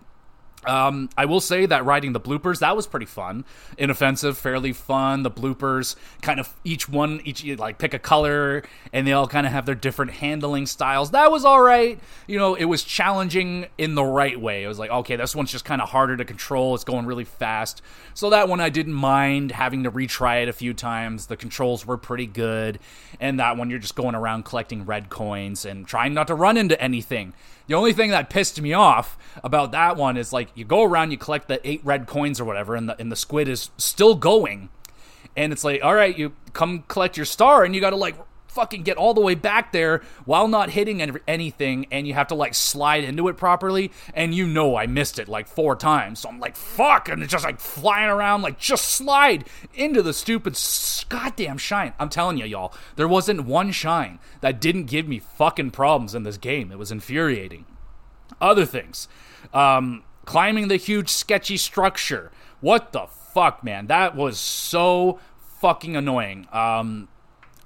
um, I will say that writing the bloopers that was pretty fun, inoffensive, fairly fun. The bloopers kind of each one each like pick a color and they all kind of have their different handling styles. That was all right. You know, it was challenging in the right way. It was like okay, this one's just kind of harder to control. It's going really fast. So that one I didn't mind having to retry it a few times. The controls were pretty good, and that one you're just going around collecting red coins and trying not to run into anything. The only thing that pissed me off about that one is like you go around, you collect the eight red coins or whatever, and the and the squid is still going, and it's like, all right, you come collect your star, and you got to like fucking get all the way back there while not hitting anything and you have to like slide into it properly and you know I missed it like four times. So I'm like fuck and it's just like flying around like just slide into the stupid goddamn shine. I'm telling you y'all there wasn't one shine that didn't give me fucking problems in this game. It was infuriating. Other things um climbing the huge sketchy structure. What the fuck man? That was so fucking annoying. Um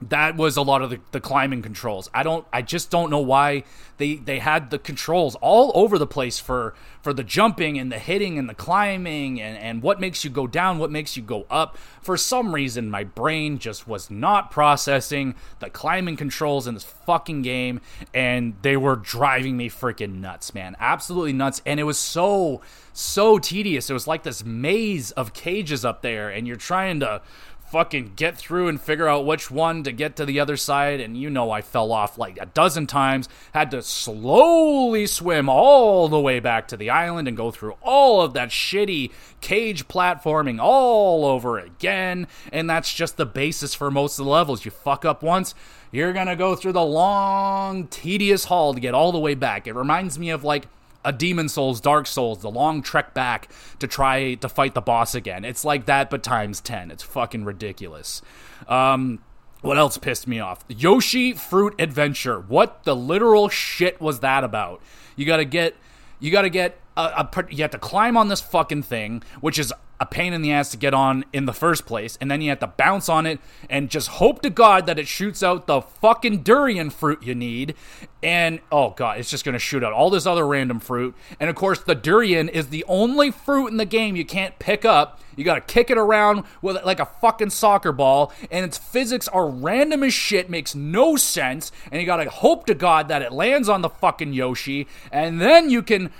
that was a lot of the, the climbing controls. I don't I just don't know why they they had the controls all over the place for for the jumping and the hitting and the climbing and, and what makes you go down, what makes you go up. For some reason my brain just was not processing the climbing controls in this fucking game and they were driving me freaking nuts, man. Absolutely nuts. And it was so so tedious. It was like this maze of cages up there and you're trying to fucking get through and figure out which one to get to the other side. And you know, I fell off like a dozen times, had to slowly swim all the way back to the island and go through all of that shitty cage platforming all over again. And that's just the basis for most of the levels. You fuck up once, you're gonna go through the long, tedious haul to get all the way back. It reminds me of like a Demon Souls, Dark Souls, the long trek back to try to fight the boss again. It's like that, but times 10. It's fucking ridiculous. Um, what else pissed me off? Yoshi Fruit Adventure. What the literal shit was that about? You gotta get, you gotta get, a, a, you have to climb on this fucking thing, which is a pain in the ass to get on in the first place, and then you have to bounce on it and just hope to God that it shoots out the fucking durian fruit you need. And oh god, it's just gonna shoot out all this other random fruit. And of course, the durian is the only fruit in the game you can't pick up. You gotta kick it around with like a fucking soccer ball, and its physics are random as shit, makes no sense. And you gotta hope to God that it lands on the fucking Yoshi, and then you can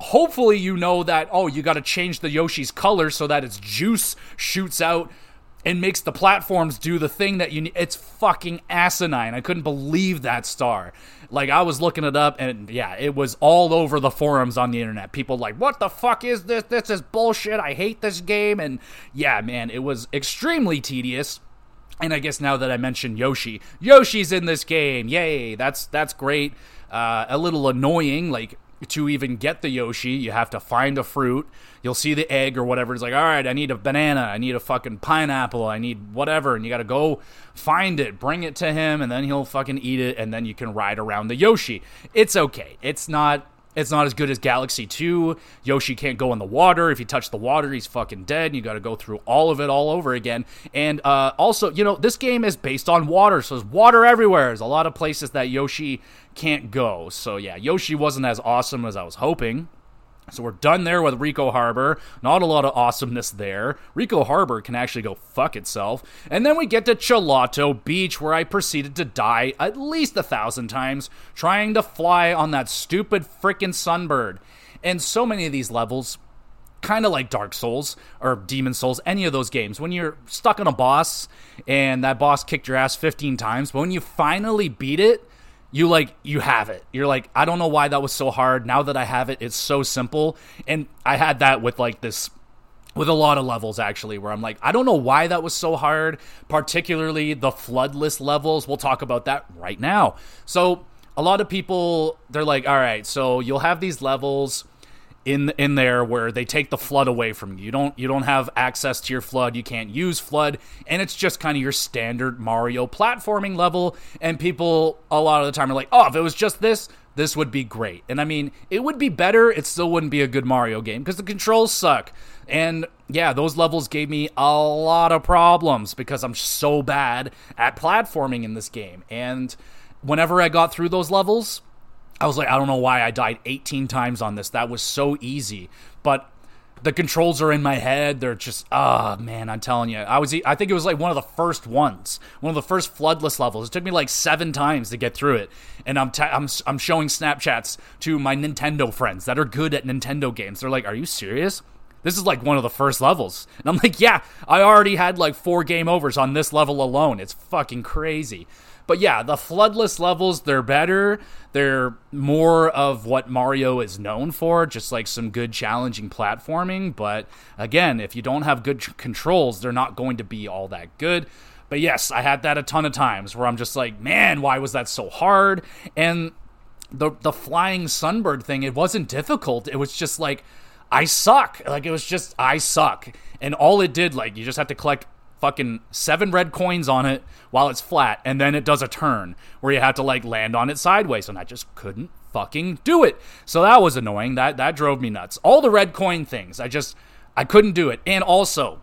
hopefully you know that oh you got to change the Yoshi's color so that its juice shoots out and makes the platforms do the thing that you need. It's fucking asinine. I couldn't believe that star. Like I was looking it up and yeah, it was all over the forums on the internet. People like, "What the fuck is this? This is bullshit. I hate this game." And yeah, man, it was extremely tedious. And I guess now that I mentioned Yoshi, Yoshi's in this game. Yay! That's that's great. Uh, a little annoying, like to even get the Yoshi, you have to find a fruit. You'll see the egg or whatever. It's like, all right, I need a banana. I need a fucking pineapple. I need whatever. And you got to go find it, bring it to him, and then he'll fucking eat it. And then you can ride around the Yoshi. It's okay. It's not. It's not as good as Galaxy 2. Yoshi can't go in the water. If you touch the water, he's fucking dead. You got to go through all of it all over again. And uh, also, you know, this game is based on water. So there's water everywhere. There's a lot of places that Yoshi can't go. So yeah, Yoshi wasn't as awesome as I was hoping. So we're done there with Ricco Harbor. Not a lot of awesomeness there. Ricco Harbor can actually go fuck itself. And then we get to Gelato Beach, where I proceeded to die at least a thousand times trying to fly on that stupid freaking sunbird. And so many of these levels, kind of like Dark Souls or Demon Souls, any of those games, when you're stuck on a boss and that boss kicked your ass 15 times, but when you finally beat it, you like you have it. You're like, I don't know why that was so hard. Now that I have it, it's so simple. And I had that with like this with a lot of levels actually where I'm like, I don't know why that was so hard, particularly the FLUDDless levels. We'll talk about that right now. So, a lot of people they're like, "All right, so you'll have these levels in in there where they take the FLUDD away from you. You don't you don't have access to your FLUDD. You can't use FLUDD, and it's just kind of your standard Mario platforming level. And people a lot of the time are like, "Oh, if it was just this, this would be great." And I mean, it would be better. It still wouldn't be a good Mario game because the controls suck. And yeah, those levels gave me a lot of problems because I'm so bad at platforming in this game. And whenever I got through those levels, I was like, I don't know why I died 18 times on this. That was so easy. But the controls are in my head. They're just, ah, oh, man, I'm telling you. I was, I think it was like one of the first ones, one of the first FLUDDless levels. It took me like seven times to get through it. And I'm, i I'm, I'm showing Snapchats to my Nintendo friends that are good at Nintendo games. They're like, are you serious? This is like one of the first levels. And I'm like, yeah, I already had like four game overs on this level alone. It's fucking crazy. But yeah, the FLUDDless levels, they're better. They're more of what Mario is known for, just like some good challenging platforming. But again, if you don't have good c- controls, they're not going to be all that good. But yes, I had that a ton of times where I'm just like, man, why was that so hard? And the the flying sunbird thing, it wasn't difficult. It was just like I suck. Like it was just I suck. And all it did, like you just have to collect fucking seven red coins on it while it's flat, and then it does a turn where you have to like land on it sideways, and I just couldn't fucking do it. So that was annoying. That that drove me nuts. All the red coin things, I just I couldn't do it. And also,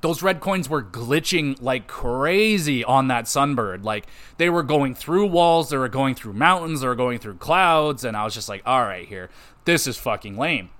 those red coins were glitching like crazy on that sunbird. Like they were going through walls, they were going through mountains, they were going through clouds, and I was just like, all right, here, this is fucking lame.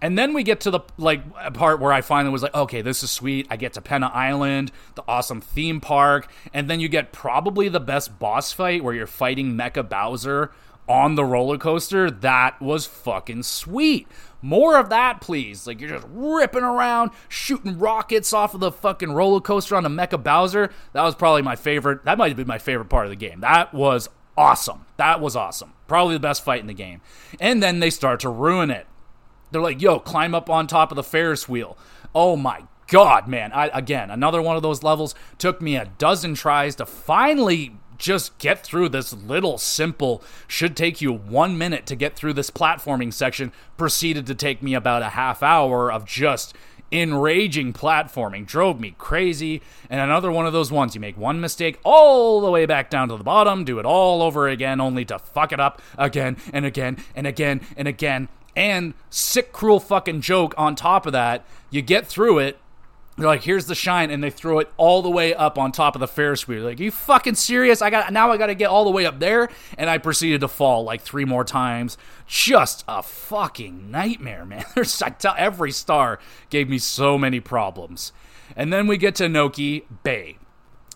And then we get to the like part where I finally was like, okay, this is sweet. I get to Pinna Island, the awesome theme park, and then you get probably the best boss fight where you're fighting Mecha Bowser on the roller coaster. That was fucking sweet. More of that, please. Like you're just ripping around, shooting rockets off of the fucking roller coaster on the Mecha Bowser. That was probably my favorite. That might have been my favorite part of the game. That was awesome. That was awesome. Probably the best fight in the game. And then they start to ruin it. They're like, yo, climb up on top of the Ferris wheel. Oh my god, man. I, again, another one of those levels took me a dozen tries to finally just get through this little simple, should take you one minute to get through this platforming section, proceeded to take me about a half hour of just enraging platforming. Drove me crazy. And another one of those ones you make one mistake all the way back down to the bottom, do it all over again, only to fuck it up again and again and again and again and sick, cruel fucking joke on top of that. You get through it. They're like, here's the shine, and they throw it all the way up on top of the Ferris wheel. Like, you fucking serious? I got now. I got to get all the way up there, and I proceeded to fall like three more times. Just a fucking nightmare, man. (laughs) There's I tell every star gave me so many problems, and then we get to Noki Bay.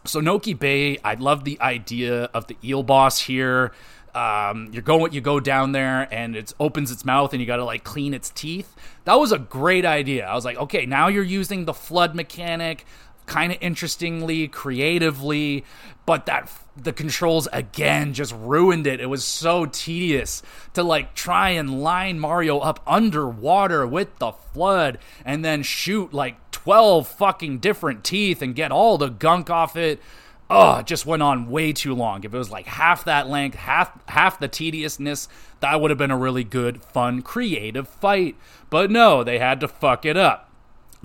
So Noki Bay, I love the idea of the eel boss here um, you're going you go down there and it opens its mouth and you got to like clean its teeth. That was a great idea. I was like okay now you're using the FLUDD mechanic kind of interestingly creatively but that the controls again just ruined it. It was so tedious to like try and line mario up underwater with the FLUDD and then shoot like 12 fucking different teeth and get all the gunk off it oh, it just went on way too long. If it was like half that length, half half the tediousness, that would have been a really good, fun, creative fight. But no, they had to fuck it up.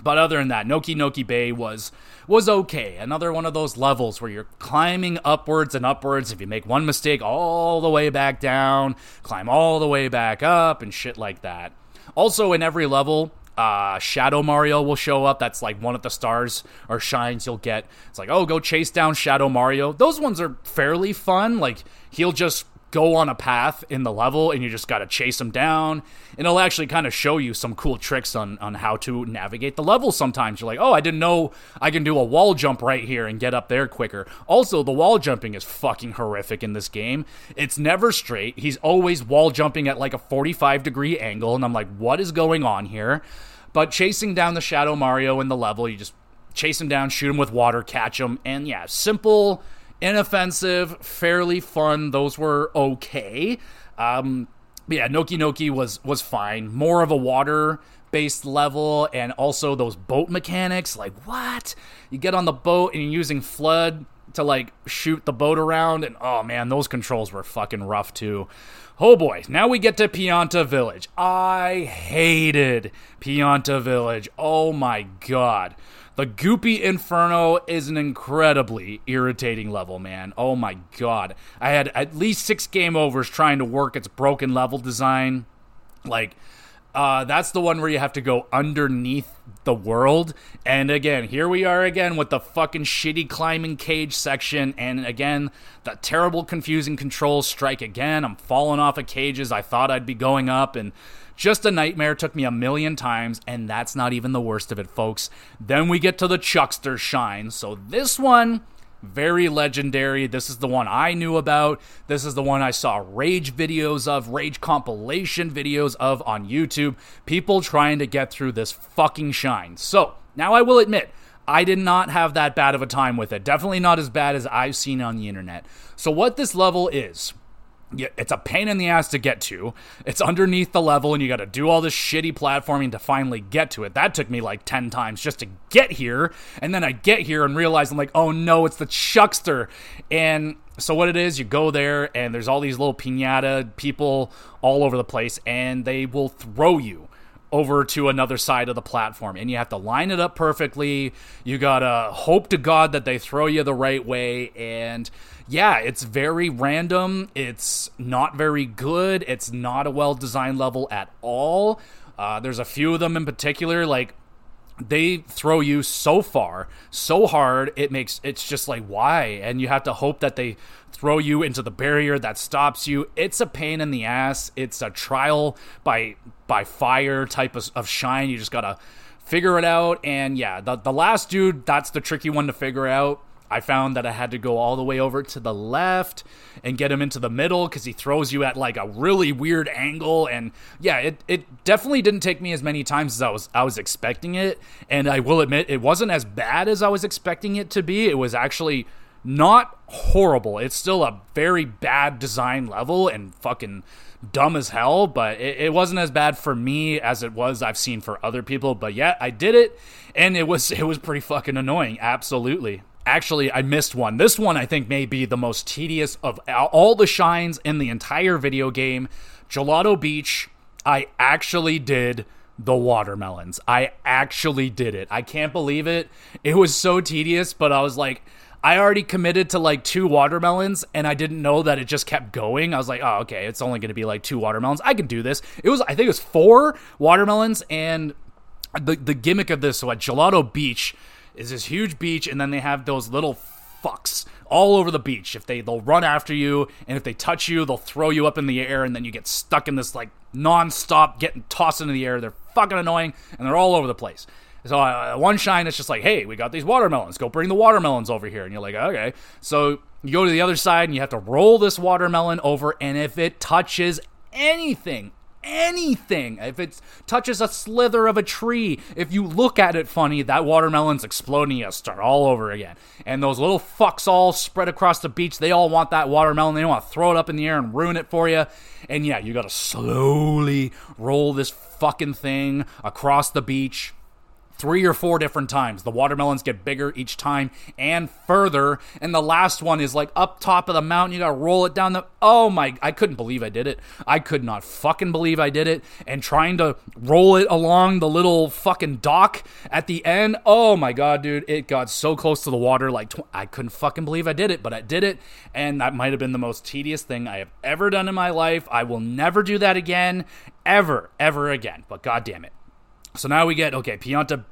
But other than that, Noki Noki Bay was was okay. Another one of those levels where you're climbing upwards and upwards. If you make one mistake, all the way back down, climb all the way back up, and shit like that. Also, in every level, uh, Shadow Mario will show up. That's like one of the stars or shines you'll get. It's like, oh, go chase down Shadow Mario. Those ones are fairly fun. Like, he'll just go on a path in the level and you just got to chase him down and it'll actually kind of show you some cool tricks on on how to navigate the level sometimes you're like oh i didn't know i can do a wall jump right here and get up there quicker also the wall jumping is fucking horrific in this game it's never straight he's always wall jumping at like a 45 degree angle and i'm like what is going on here but chasing down the shadow mario in the level you just chase him down shoot him with water catch him and yeah simple inoffensive, fairly fun. Those were okay. Um, yeah, Noki Noki was was fine. More of a water based level, and also those boat mechanics. Like what? You get on the boat and you're using FLUDD to like shoot the boat around, and oh man, those controls were fucking rough too. Oh boy, now we get to Pianta Village. I hated Pianta Village. Oh my god. The Goopy Inferno is an incredibly irritating level, man. Oh my god. I had at least six game overs trying to work its broken level design. Like, uh, that's the one where you have to go underneath the world. And again, here we are again with the fucking shitty climbing cage section. And again, the terrible, confusing controls strike again. I'm falling off of cages. I thought I'd be going up, and just a nightmare, took me a million times, and that's not even the worst of it, folks. Then we get to the Chuckster Shine. So this one, very legendary. This is the one I knew about. This is the one I saw rage videos of, rage compilation videos of on YouTube. People trying to get through this fucking shine. So, now I will admit, I did not have that bad of a time with it. Definitely not as bad as I've seen on the internet. So, what this level is it's a pain in the ass to get to. It's underneath the level, and you got to do all this shitty platforming to finally get to it. That took me like 10 times just to get here. And then I get here and realize I'm like, oh no, it's the Chuckster. And so, what it is, you go there, and there's all these little Pianta people all over the place, and they will throw you over to another side of the platform and you have to line it up perfectly you gotta hope to god that they throw you the right way and yeah, it's very random. It's not very good. It's not a well designed level at all. Uh, there's a few of them in particular, like they throw you so far, so hard, it makes it's just like why? And you have to hope that they throw you into the barrier that stops you. It's a pain in the ass. It's a trial by by fire type of, of shine. You just gotta figure it out. And yeah, the the last dude, that's the tricky one to figure out. I found that I had to go all the way over to the left and get him into the middle because he throws you at like a really weird angle. And yeah, it, it definitely didn't take me as many times as I was I was expecting it. And I will admit it wasn't as bad as I was expecting it to be. It was actually not horrible. It's still a very bad design level and fucking dumb as hell, but it, it, wasn't as bad for me as it was I've seen for other people. But yeah, I did it, and it was (laughs) it was pretty fucking annoying. Absolutely. Actually, I missed one. This one I think may be the most tedious of all the shines in the entire video game. Gelato Beach, I actually did the watermelons. I actually did it. I can't believe it. It was so tedious, but I was like, I already committed to like two watermelons and I didn't know that it just kept going. I was like, oh, okay, it's only going to be like two watermelons. I can do this. It was, I think it was four watermelons. And the, the gimmick of this, so at Gelato Beach, is this huge beach, and then they have those little fucks all over the beach. If they they'll run after you, and if they touch you, they'll throw you up in the air, and then you get stuck in this like non-stop getting tossed into the air. They're fucking annoying, and they're all over the place. So uh, one shine, it's just like, hey, we got these watermelons. Go bring the watermelons over here, and you're like, okay. So you go to the other side, and you have to roll this watermelon over, and if it touches anything, anything. If it touches a slither of a tree, if you look at it funny, that watermelon's exploding. You start all over again. And those little fucks all spread across the beach, they all want that watermelon. They want to throw it up in the air and ruin it for you. And yeah, you got to slowly roll this fucking thing across the beach three or four different times. The watermelons get bigger each time and further. And the last one is like up top of the mountain. You gotta roll it down the. Oh my! I couldn't believe I did it. I could not fucking believe I did it. And trying to roll it along the little fucking dock at the end. Oh my god, dude! It got so close to the water. Like tw- I couldn't fucking believe I did it, but I did it. And that might have been the most tedious thing I have ever done in my life. I will never do that again, ever, ever again. But god damn it. So now we get okay, Pianta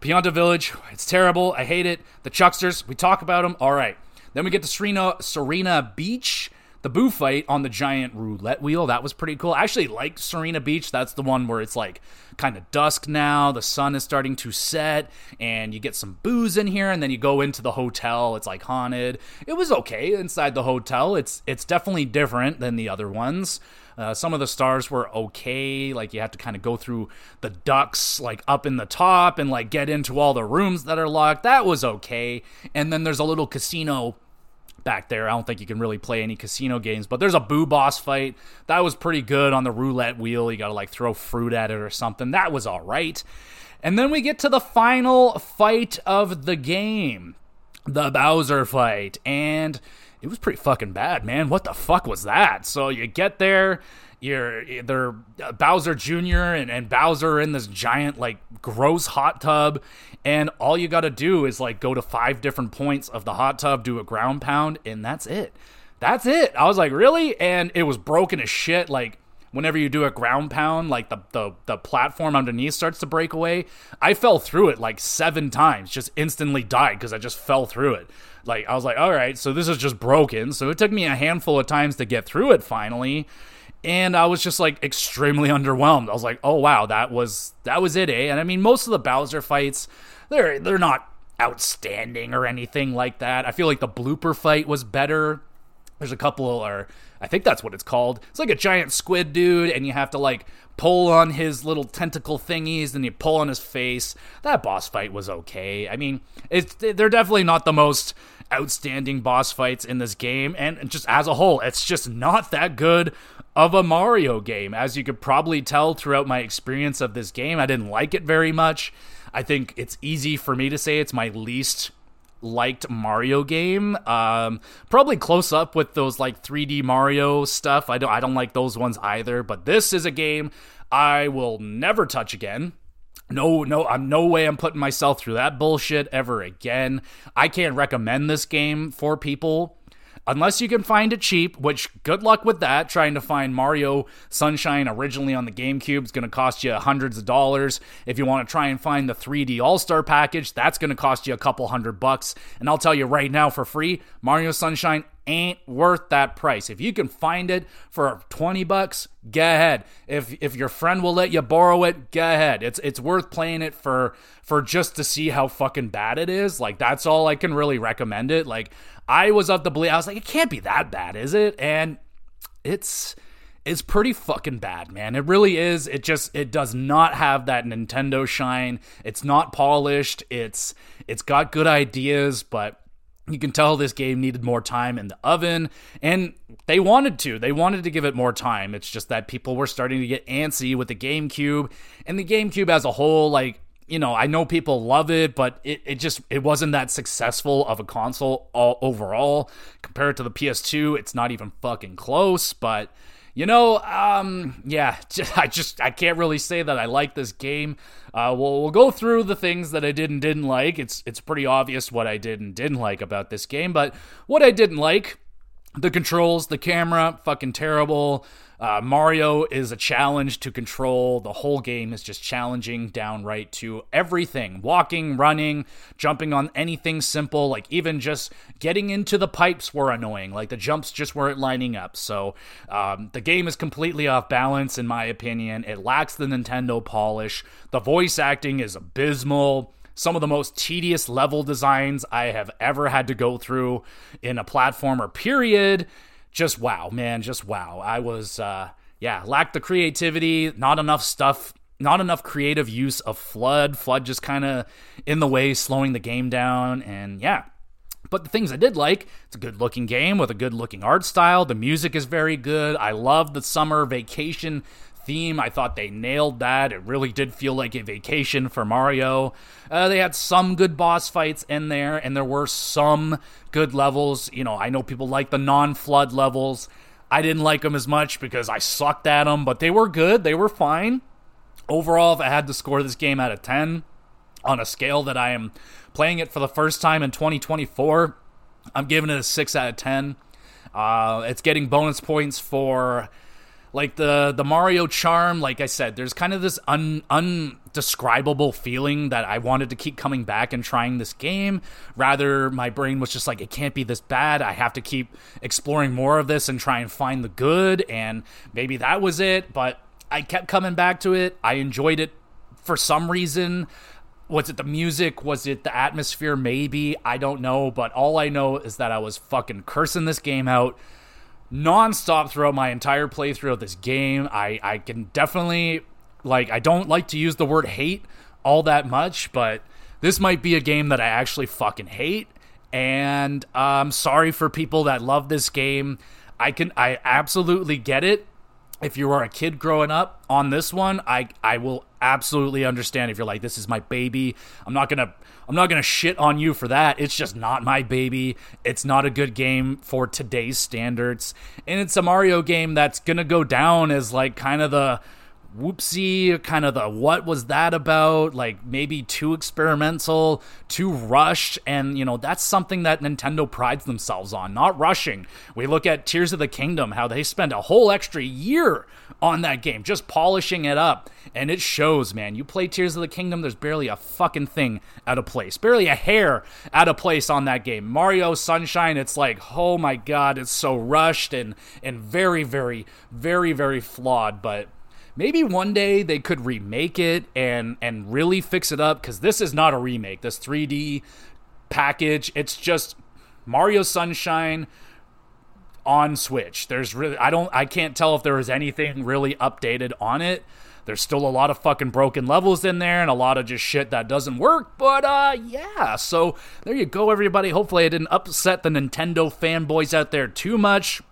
Pianta Village, it's terrible. I hate it. The Chucksters, we talk about them. All right. Then we get to Sirena, Sirena Beach. the Boo fight on the giant roulette wheel, that was pretty cool. I actually like Sirena Beach. That's the one where it's like kind of dusk now, the sun is starting to set, and you get some boos in here, and then you go into the hotel. It's like haunted. It was okay inside the hotel. It's it's definitely different than the other ones. Uh, some of the stars were okay. Like you have to kind of go through the ducts, like up in the top, and like get into all the rooms that are locked. That was okay. And then there's a little casino back there. I don't think you can really play any casino games, but there's a boo boss fight. That was pretty good on the roulette wheel. You got to like throw fruit at it or something. That was all right. And then we get to the final fight of the game the Bowser fight. And it was pretty fucking bad, man. What the fuck was that? So you get there, you're they're uh, Bowser Jr. and, and Bowser in this giant like gross hot tub, and all you got to do is like go to five different points of the hot tub, do a ground pound, and that's it. That's it. I was like, really? And it was broken as shit. Like whenever you do a ground pound, like the, the the platform underneath starts to break away. I fell through it like seven times, just instantly died because I just fell through it. Like I was like, all right, so this is just broken. So it took me a handful of times to get through it finally. And I was just like extremely (laughs) underwhelmed. I was like, oh wow, that was that was it, eh? And I mean most of the Bowser fights, they're they're not outstanding or anything like that. I feel like the blooper fight was better. There's a couple or I think that's what it's called. It's like a giant squid dude, and you have to like pull on his little tentacle thingies, and you pull on his face. That boss fight was okay. I mean, it's they're definitely not the most outstanding boss fights in this game, and just as a whole, it's just not that good of a Mario game. As you could probably tell throughout my experience of this game, I didn't like it very much. I think it's easy for me to say it's my least liked Mario game. Um, probably close up with those like 3D Mario stuff. I don't I don't like those ones either. But this is a game I will never touch again. No, no, I'm no way I'm putting myself through that bullshit ever again. I can't recommend this game for people unless you can find it cheap, which good luck with that. Trying to find Mario Sunshine originally on the GameCube is going to cost you hundreds of dollars. If you want to try and find the 3D All Star package, that's going to cost you a couple hundred bucks. And I'll tell you right now for free, Mario Sunshine ain't worth that price. If you can find it for 20 bucks, go ahead. If if your friend will let you borrow it, go ahead. It's it's worth playing it for for just to see how fucking bad it is. Like that's all I can really recommend it. Like I was of the belief I was like it can't be that bad, is it? And it's it's pretty fucking bad, man. It really is. It just it does not have that Nintendo shine. It's not polished. It's it's got good ideas, but you can tell this game needed more time in the oven, and they wanted to. They wanted to give it more time. It's just that people were starting to get antsy with the GameCube, and the GameCube as a whole, like, you know, I know people love it, but it, it just it wasn't that successful of a console all overall compared to the PS2. It's not even fucking close, but you know, um, yeah, (laughs) I just I can't really say that I like this game. Uh, we'll we'll go through the things that I did and didn't like. It's it's pretty obvious what I did and didn't like about this game, but what I didn't like, the controls, the camera, fucking terrible. Uh, Mario is a challenge to control. The whole game is just challenging downright to everything walking, running, jumping on anything simple, like even just getting into the pipes were annoying. Like the jumps just weren't lining up. So um, the game is completely off balance, in my opinion. It lacks the Nintendo polish. The voice acting is abysmal some of the most tedious level designs I have ever had to go through in a platformer, period just wow, man, just wow. I was, uh, yeah, lacked the creativity, not enough stuff, not enough creative use of FLUDD. FLUDD just kind of in the way, slowing the game down, and yeah. But the things I did like, it's a good looking game with a good looking art style. The music is very good. I love the summer vacation theme. I thought they nailed that. It really did feel like a vacation for Mario. Uh, they had some good boss fights in there, and there were some good levels. You know, I know people like the non FLUDD levels. I didn't like them as much because I sucked at them, but they were good. They were fine. Overall, if I had to score this game out of 10 on a scale that I am playing it for the first time in 2024, I'm giving it a 6 out of 10. Uh, it's getting bonus points for like the the Mario charm, like I said, there's kind of this un undescribable feeling that I wanted to keep coming back and trying this game. Rather, my brain was just like, it can't be this bad. I have to keep exploring more of this and try and find the good. And maybe that was it, but I kept coming back to it. I enjoyed it for some reason. Was it the music? Was it the atmosphere? Maybe. I don't know. But all I know is that I was fucking cursing this game out nonstop throughout my entire playthrough of this game. I, I can definitely, like, I don't like to use the word hate all that much, but this might be a game that I actually fucking hate. And I'm um, sorry for people that love this game. I can, I absolutely get it if you are a kid growing up on this one, I I will absolutely understand if you're like this is my baby. I'm not to I'm not to shit on you for that. It's just not my baby. It's not a good game for today's standards. And it's a Mario game that's to go down as like kind of the whoopsie kind of the what was that about? Like maybe too experimental too rushed and you know that's something that nintendo prides themselves on not rushing. We look at tears of the kingdom how they spend a whole extra year on that game just polishing it up and it shows man. You play tears of the kingdom there's barely a fucking thing out of place barely a hair out of place on that game. Mario sunshine it's like oh my god it's so rushed and and very very very very flawed but maybe one day they could remake it and and really fix it up because this is not a remake. This 3D package, it's just Mario Sunshine on Switch. There's really I don't I can't tell if there is anything really updated on it. There's still a lot of fucking broken levels in there and a lot of just shit that doesn't work, but uh yeah. So there you go everybody. Hopefully I didn't upset the Nintendo fanboys out there too much.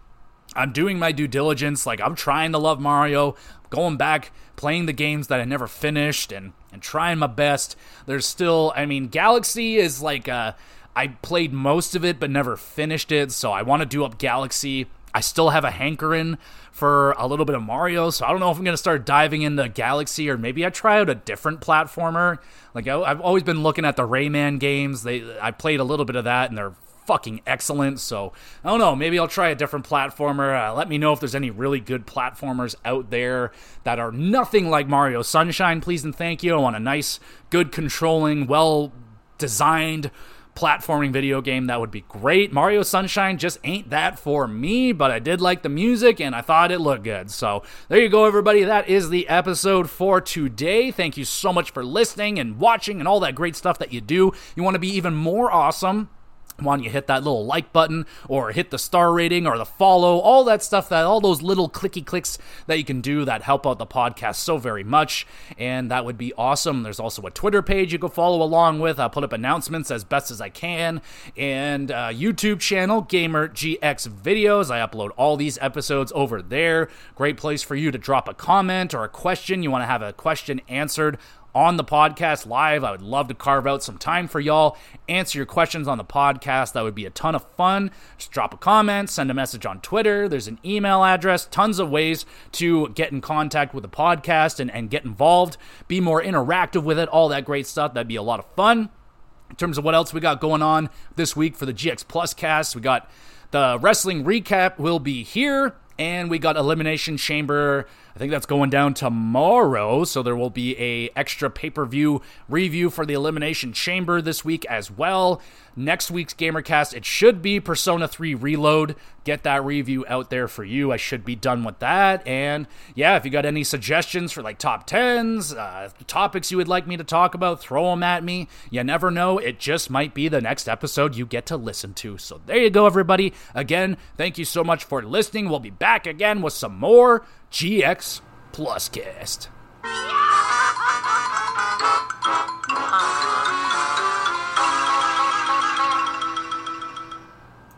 I'm doing my due diligence. Like, I'm trying to love Mario, going back, playing the games that I never finished, and, and trying my best. There's still, I mean, Galaxy is like, uh, I played most of it, but never finished it, so I want to do up Galaxy. I still have a hankering for a little bit of Mario, so I don't know if I'm going to start diving into Galaxy or maybe I try out a different platformer. Like I, have always been looking at the Rayman games. They I played a little bit of that and they're fucking excellent. So I don't know. Maybe I'll try a different platformer. Uh, let me know if there's any really good platformers out there that are nothing like Mario Sunshine. Please and thank you. I want a nice, good controlling, well designed platforming video game that would be great. Mario Sunshine just ain't that for me, but I did like the music and I thought it looked good. So there you go, everybody. That is the episode for today. Thank you so much for listening and watching and all that great stuff that you do. You want to be even more awesome why don't you hit that little like button or hit the star rating or the follow, all that stuff, that all those little clicky clicks that you can do that help out the podcast so very much. And that would be awesome. There's also a Twitter page you can follow along with. i'll put up announcements as best as I can. And uh, YouTube channel, Gamer GX Videos. I upload all these episodes over there. Great place for you to drop a comment or a question. You want to have a question answered on the podcast live. I would love to carve out some time for y'all, answer your questions on the podcast. That would be a ton of fun. Just drop a comment, send a message on Twitter. There's an email address, tons of ways to get in contact with the podcast and, and get involved, be more interactive with it, all that great stuff. That'd be a lot of fun. In terms of what else we got going on this week for the GX Plus cast, we got the wrestling recap will be here, and we got Elimination Chamber I think that's going down tomorrow, so there will be a extra pay-per-view review for the Elimination Chamber this week as well. Next week's Gamercast, it should be Persona 3 Reload. Get that review out there for you. I should be done with that. And yeah, if you got any suggestions for like top 10s, uh, topics you would like me to talk about, throw them at me. You never know. It just might be the next episode you get to listen to. So there you go, everybody. Again, thank you so much for listening. We'll be back again with some more GX Pluscast. Yeah!